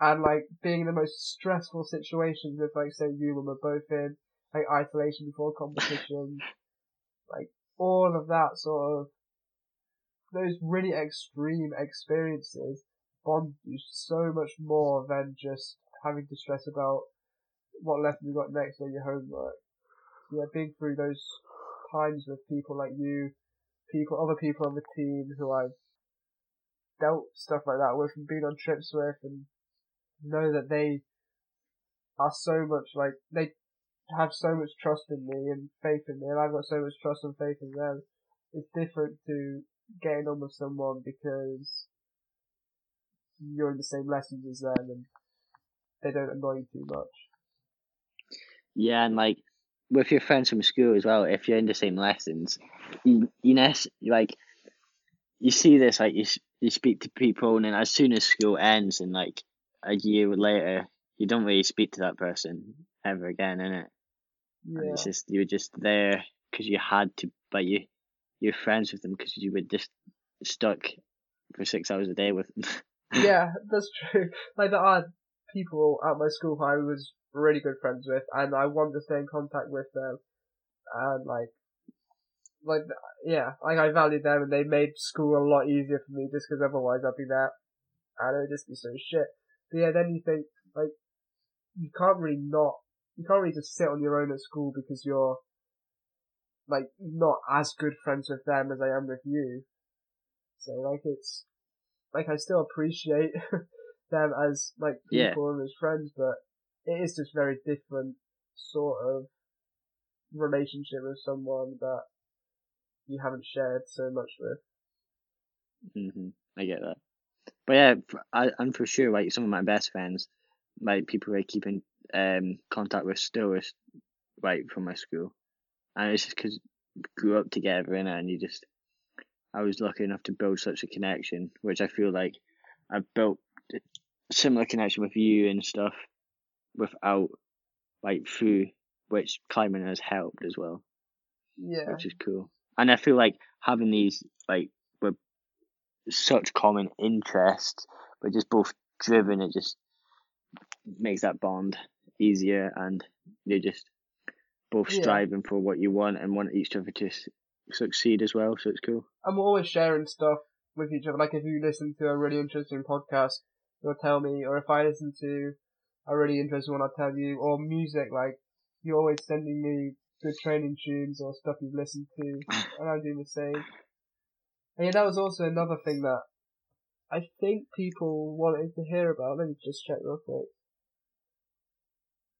and like being in the most stressful situations with like say you when we're both in like isolation before competition, <laughs> like all of that sort of those really extreme experiences bond you so much more than just having to stress about what lesson you got next or your homework. Yeah, being through those times with people like you, people, other people on the team who I've dealt stuff like that with and been on trips with and know that they are so much like, they have so much trust in me and faith in me and I've got so much trust and faith in them. It's different to getting on with someone because you're in the same lessons as them and they don't annoy you too much. yeah and like with your friends from school as well if you're in the same lessons you, you know like you see this like you you speak to people and then as soon as school ends and like a year later you don't really speak to that person ever again innit? And Yeah. it's just you were just there because you had to, but you you're friends with them because you were just stuck for six hours a day with them. <laughs> yeah, that's true. Like there are people at my school who I was really good friends with, and I want to stay in contact with them, and like, like yeah, like I valued them, and they made school a lot easier for me, just because otherwise I'd be there, and it would just be so shit. But yeah, then you think like, you can't really not, you can't really just sit on your own at school because you're like not as good friends with them as I am with you. So like it's like I still appreciate <laughs> them as like Yeah. people and as friends, but it is just very different sort of relationship with someone that you haven't shared so much with. hmm I get that. But yeah, I, I'm for sure like some of my best friends, like people I keep in um contact with still is like from my school, and it's just because grew up together in it, and you just I was lucky enough to build such a connection, which I feel like I've built a similar connection with you and stuff without like through which climbing has helped as well, Yeah. which is cool. And I feel like having these like with such common interests, but just both driven, it just makes that bond easier, and you're just both Yeah. striving for what you want and want each other to succeed as well. So it's cool. And we're always sharing stuff with each other. Like if you listen to a really interesting podcast, you'll tell me, or if I listen to a really interesting one, I'll tell you, or music, like you're always sending me good training tunes or stuff you've listened to, <laughs> and I'm doing the same. And yeah, that was also another thing that I think people wanted to hear about. Let me just check real quick.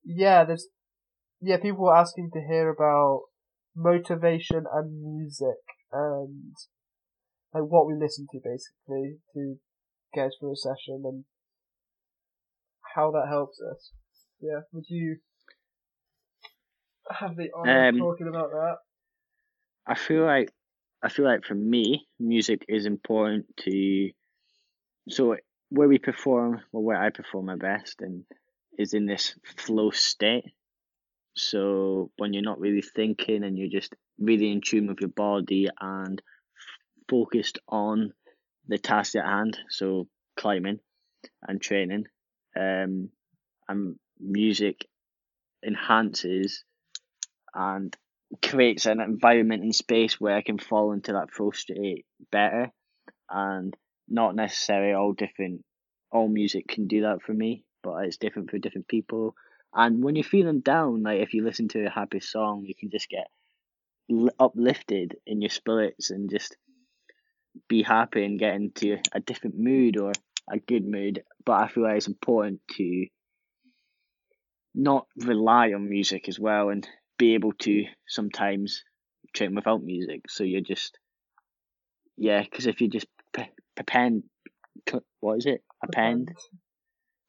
Yeah, there's, yeah, people were asking to hear about motivation and music and like what we listen to basically to get us through a session and how that helps us. Yeah, would you have the honor of Um, talking about that? I feel like I feel like for me, music is important to so where we perform or where I perform my best and is in this flow state. So when you're not really thinking and you're just really in tune with your body and focused on the task at hand, so climbing and training, um, and music enhances and creates an environment and space where I can fall into that flow state better and not necessarily all different all music can do that for me, but it's different for different people. And when you're feeling down, like if you listen to a happy song, you can just get uplifted in your spirits and just be happy and get into a different mood or a good mood. But I feel like it's important to not rely on music as well and be able to sometimes train without music. So you're just, yeah, because if you just p- depend, what is it? Append,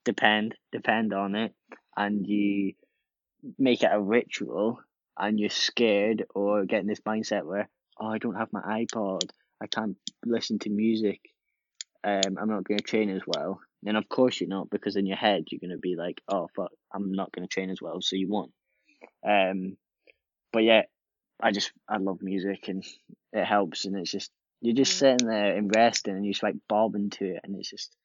depend, depend on it, and you make it a ritual, and you're scared or getting this mindset where, oh, I don't have my iPod, I can't listen to music, um, I'm not going to train as well. Then of course you're not, because in your head you're going to be like, oh fuck, I'm not going to train as well, so you won't. Um, but yeah, I just I love music and it helps, and it's just you're just sitting there and resting, and you just like bobbing to it, and it's just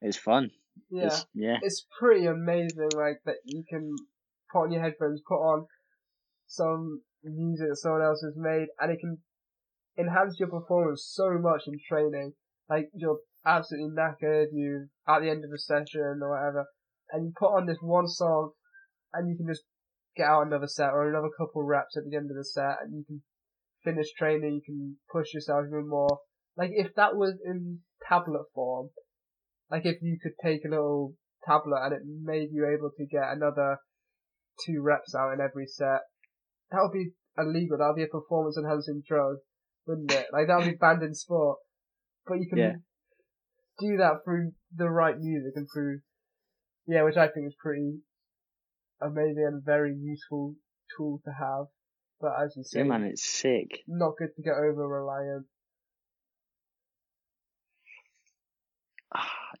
it's fun. Yeah. It's, yeah. it's pretty amazing, like that you can put on your headphones, put on some music that someone else has made, and it can enhance your performance so much in training. Like you're absolutely knackered, you at the end of a session or whatever, and you put on this one song, and you can just get out another set or another couple reps at the end of the set, and you can finish training. You can push yourself even more. Like if that was in tablet form, like if you could take a little tablet and it made you able to get another two reps out in every set, that would be illegal. That would be a performance enhancing drug, wouldn't it? Like that would be banned in sport. But you can Yeah. do that through the right music and through, yeah, which I think is pretty amazing and very useful tool to have. But as you say, Yeah, man, it's sick. not good to get over reliant.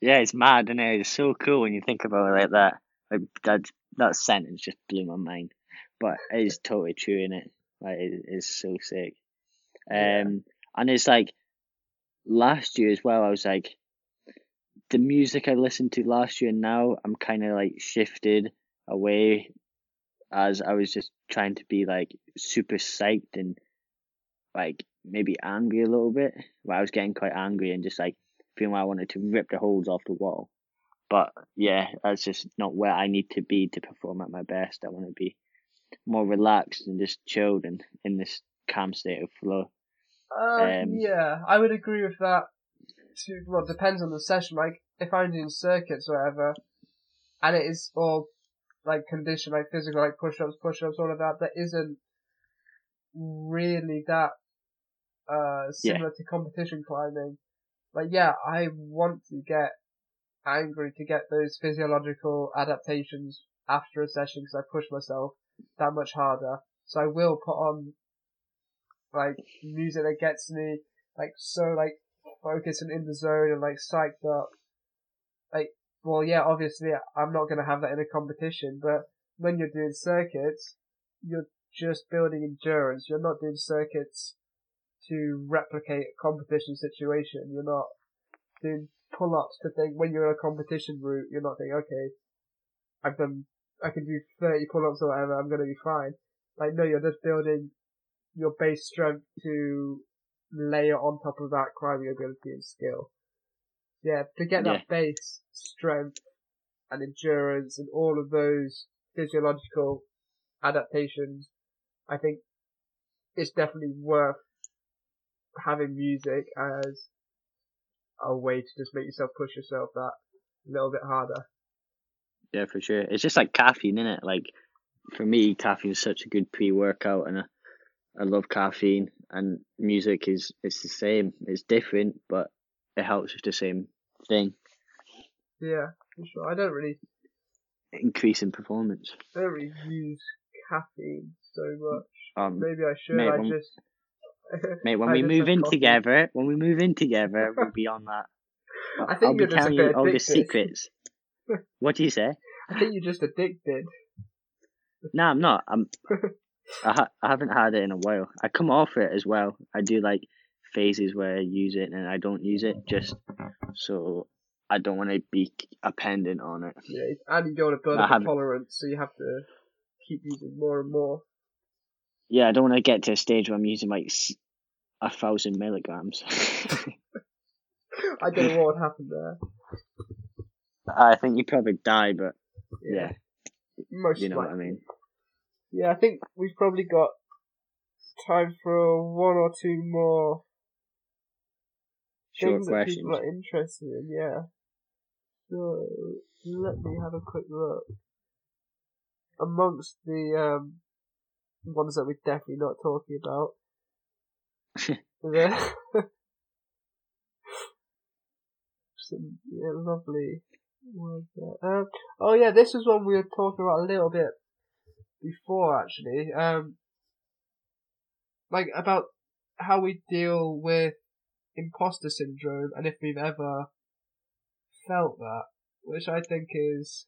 Yeah, it's mad, and it? It's so cool when you think about it like that. Like that that sentence just blew my mind, but it is totally true in it. Like it is so sick. Um, Yeah. and it's like last year as well. I was like, the music I listened to last year and now I'm kind of like shifted away as I was just trying to be like super psyched and like maybe angry a little bit. Where I was getting quite angry and just like feeling I wanted to rip the holes off the wall. But yeah, that's just not where I need to be to perform at my best. I want to be more relaxed and just chilled and in this calm state of flow. Uh, Um, yeah, I would agree with that. To, well, it depends on the session. Like, if I'm doing circuits or whatever, and it is all like condition, like physical, like push-ups, push-ups, all of that, that isn't really that uh similar to competition climbing. Like, yeah, I want to get angry to get those physiological adaptations after a session because I push myself that much harder. So I will put on like music that gets me like so like focused and in the zone and like psyched up. Like, well, yeah, obviously I'm not gonna have that in a competition, but when you're doing circuits, you're just building endurance. You're not doing circuits to replicate a competition situation. You're not doing pull-ups to think when you're in a competition route. You're not thinking, okay, I've done, I can do 30 pull-ups or whatever. I'm gonna be fine. Like, no, you're just building your base strength to layer on top of that climbing ability and skill. Yeah, to get that base strength and endurance and all of those physiological adaptations, I think it's definitely worth having music as a way to just make yourself push yourself that a little bit harder. Yeah, for sure. It's just like caffeine, isn't it? Like for me, caffeine is such a good pre-workout, and I, I love caffeine. And music is it's the same. It's different, but it helps with the same thing, Yeah, for sure. I don't really, increase in performance. I don't really use caffeine so much. Um, Maybe I should. mate, I just. Mate, when <laughs> I we move in coffee. together, when we move in together, we'll be on that. <laughs> I think I'll be just telling you all the secrets. <laughs> what do you say? I think you're just addicted. No, I'm not. I'm. I, ha- I haven't had it in a while. I come off it as well. I do like phases where I use it and I don't use it, just so I don't want to be dependent on it. Yeah, and you don't want to build up a tolerance, so you have to keep using more and more. Yeah, I don't want to get to a stage where I'm using like a thousand milligrams. <laughs> I don't know what would happen there. I think you probably die, but yeah, most you know what I mean. Yeah, I think we've probably got time for one or two more Short things that questions. people are interested in. Yeah. So let me have a quick look. Amongst the um ones that we're definitely not talking about, <laughs> the some yeah, lovely words there. Um, oh yeah, this was one we were talking about a little bit before actually. Um, like about how we deal with imposter syndrome and if we've ever felt that, which I think is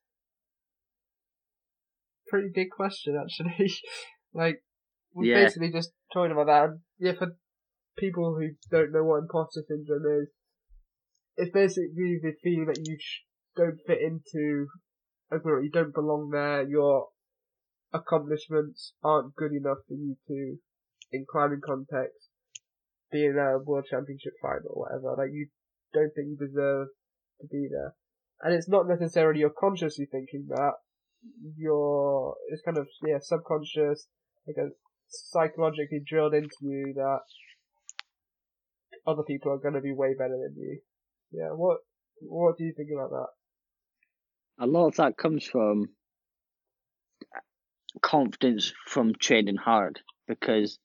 a pretty big question actually. <laughs> like we're Yeah. basically just talking about that. And yeah, for people who don't know what imposter syndrome is, it's basically the feeling that you sh- don't fit into a group, you don't belong there, your accomplishments aren't good enough for you to, in climbing context, be in a world championship final or whatever. Like you don't think you deserve to be there. And it's not necessarily you're consciously thinking that, you're, it's kind of, yeah, subconscious, like a psychologically drilled into you that other people are going to be way better than you. Yeah, what what do you think about that? a lot of that comes from confidence from training hard because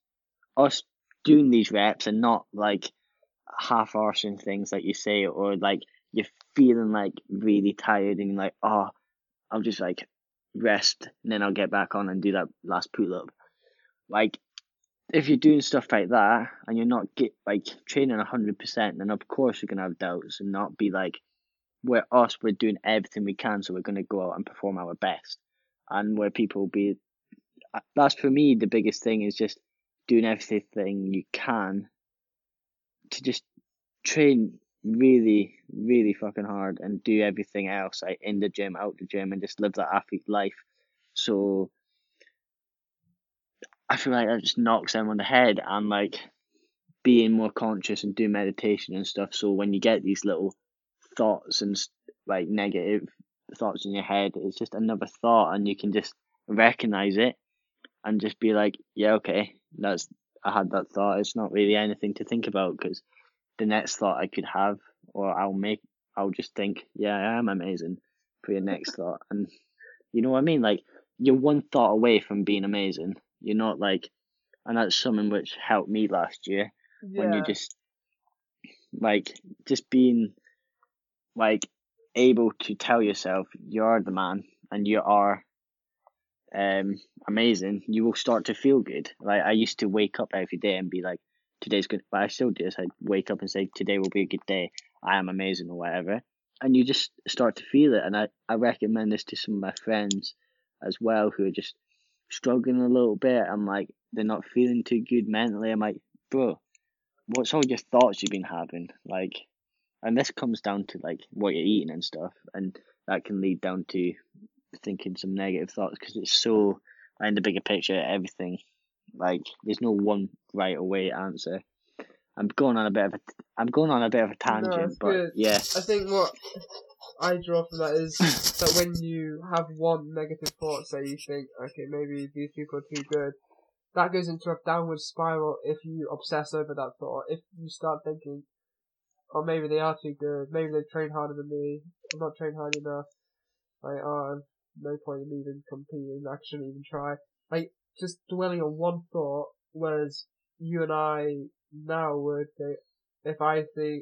us doing these reps and not like half arsing things like you say or like you're feeling like really tired and like oh I'll just like rest and then I'll get back on and do that last pull up like if you're doing stuff like that and you're not get like training hundred percent then of course you're gonna have doubts and not be like we're us, we're doing everything we can, so we're to go out and perform our best. And where people be, uh, that's for me the biggest thing is just doing everything you can to just train really, really fucking hard and do everything else like in the gym, out the gym, and just live that athlete life So I feel like that just knocks them on the head and like being more conscious and do meditation and stuff. So when you get these little thoughts and like negative thoughts in your head, it's just another thought, and you can just recognize it and just be like, yeah, okay, that's I had that thought. It's not really anything to think about because the next thought I could have, or I'll make, I'll just think, yeah, I am amazing for your next thought, and you know what I mean. Like you're one thought away from being amazing. You're not like, and that's something which helped me last year Yeah. when you just like just being like able to tell yourself you're the man and you are um amazing you will start to feel good. Like i used to wake up every day and be like today's good but i still do this i wake up and say today will be a good day. I am amazing or whatever. And you just start to feel it and i i recommend this to some of my friends as well who are just struggling a little bit i'm like they're not feeling too good mentally. I'm like bro what's all your thoughts you've been having? Like and this comes down to like what you're eating and stuff and that can lead down to thinking some negative thoughts because it's so in the bigger picture everything like there's no one right away answer. I'm going on a bit of a i'm going on a bit of a tangent it's but good. yeah. I think what I draw from that is <laughs> that when you have one negative thought, say you think, okay, maybe these people are too good, that goes into a downward spiral if you obsess over that thought. If you start thinking, oh, maybe they are too good, maybe they train harder than me, I'm not trained hard enough, like, oh, no point in even competing, I shouldn't even try. Like, just dwelling on one thought, whereas you and I now would think, if I see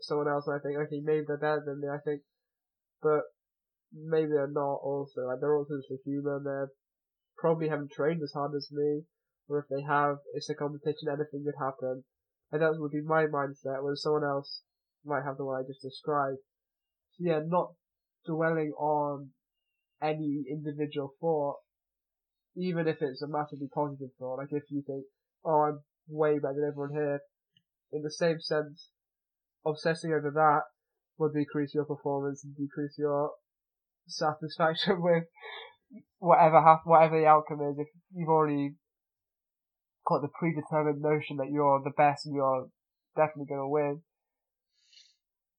someone else and I think, okay, maybe they're better than me, I think, but maybe they're not also, like, they're also just a human, they probably haven't trained as hard as me, or if they have, it's a competition, anything could happen. And that would be my mindset, whereas someone else might have the one I just described. So yeah, not dwelling on any individual thought, even if it's a massively positive thought, like if you think, oh, I'm way better than everyone here, in the same sense, obsessing over that will decrease your performance and decrease your satisfaction <laughs> with whatever hap- whatever the outcome is. If you've already got the predetermined notion that you're the best and you're definitely going to win,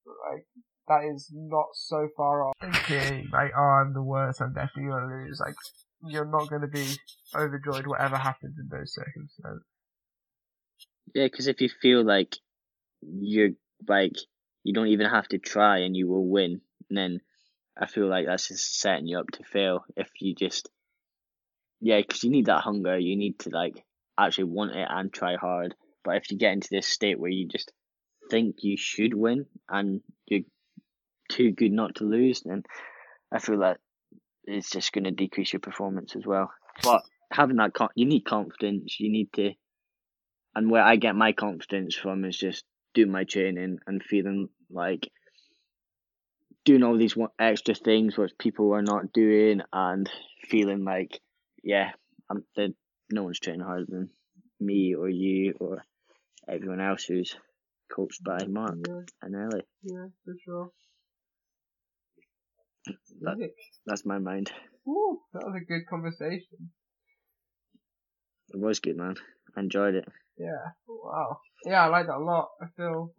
like that is not so far off. Thinking like, oh, I'm the worst, I'm definitely going to lose. Like you're not going to be overjoyed whatever happens in those circumstances. yeah because if you feel like you're like you don't even have to try and you will win. And then i feel like that's just setting you up to fail if you just yeah because you need that hunger. You need to like actually want it and try hard. But if you get into this state where you just think you should win and you're too good not to lose then i feel like it's just going to decrease your performance as well. But having that you need confidence. You need to and where i get my confidence from is just doing my training and feeling like doing all these extra things which people are not doing and feeling like yeah I'm that no one's training harder than me or you or everyone else who's coached by Mark Yeah, and Ellie. yeah, for sure. That- That's my mind. Woo, that was a good conversation. It was good, man. I enjoyed it. Yeah. Wow. Yeah, I like that a lot. I feel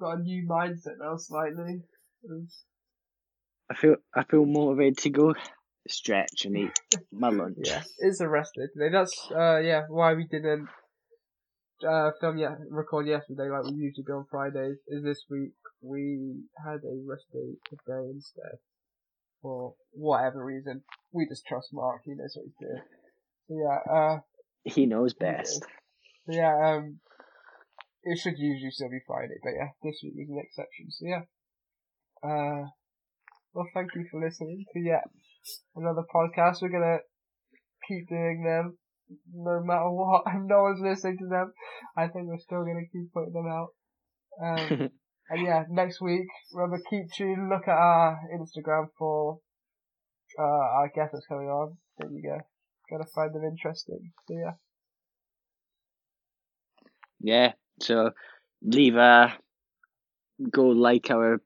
got a new mindset now slightly. I feel I feel motivated to go stretch and eat my <laughs> lunch. Yeah, it's a rest day today. That's uh yeah why we didn't uh film yet record yesterday like we usually do on Fridays. Is this week we had a rest day today instead for whatever reason. We just trust Mark. He knows what he's doing. So yeah, uh, He knows best. yeah, um, it should usually still be Friday, but yeah, this week was an exception. So yeah, uh, well, thank you for listening to yet another podcast. We're gonna keep doing them no matter what. <laughs> If no one's listening to them, I think we're still gonna keep putting them out. Um, <laughs> and yeah, next week, remember keep tuned. Look at our Instagram for uh, our guest that's coming on. There you go. Gotta find them interesting. So yeah. yeah. So leave a go like our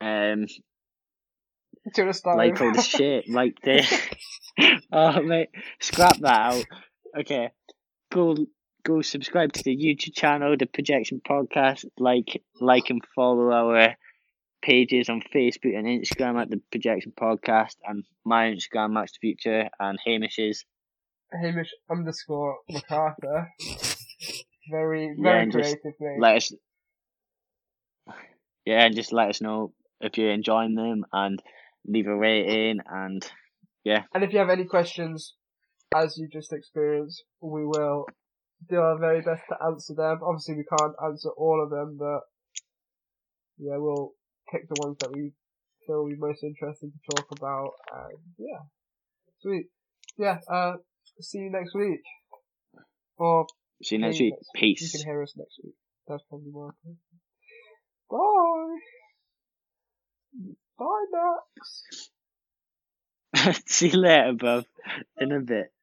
um Should have started. like all the shit, <laughs> like this. <laughs> oh mate, scrap that out. Okay, go go subscribe to the YouTube channel, the Projection Podcast. Like like and follow our pages on Facebook and Instagram at the Projection Podcast, and my Instagram Max the Future, and Hamish's. Hamish underscore McArthur. Very, Yeah, very just creative name. Let us. Yeah, and just let us know if you're enjoying them, and leave a rating, and yeah. And if you have any questions, as you just experienced, we will do our very best to answer them. Obviously, we can't answer all of them, but yeah, we'll pick the ones that we feel we're most interested to talk about. And yeah, sweet. Yeah, uh, see you next week. Or see you next week. You You Peace. can hear us next week. That's probably more. Bye. Bye, Max. <laughs> see you later, bruv. In a bit.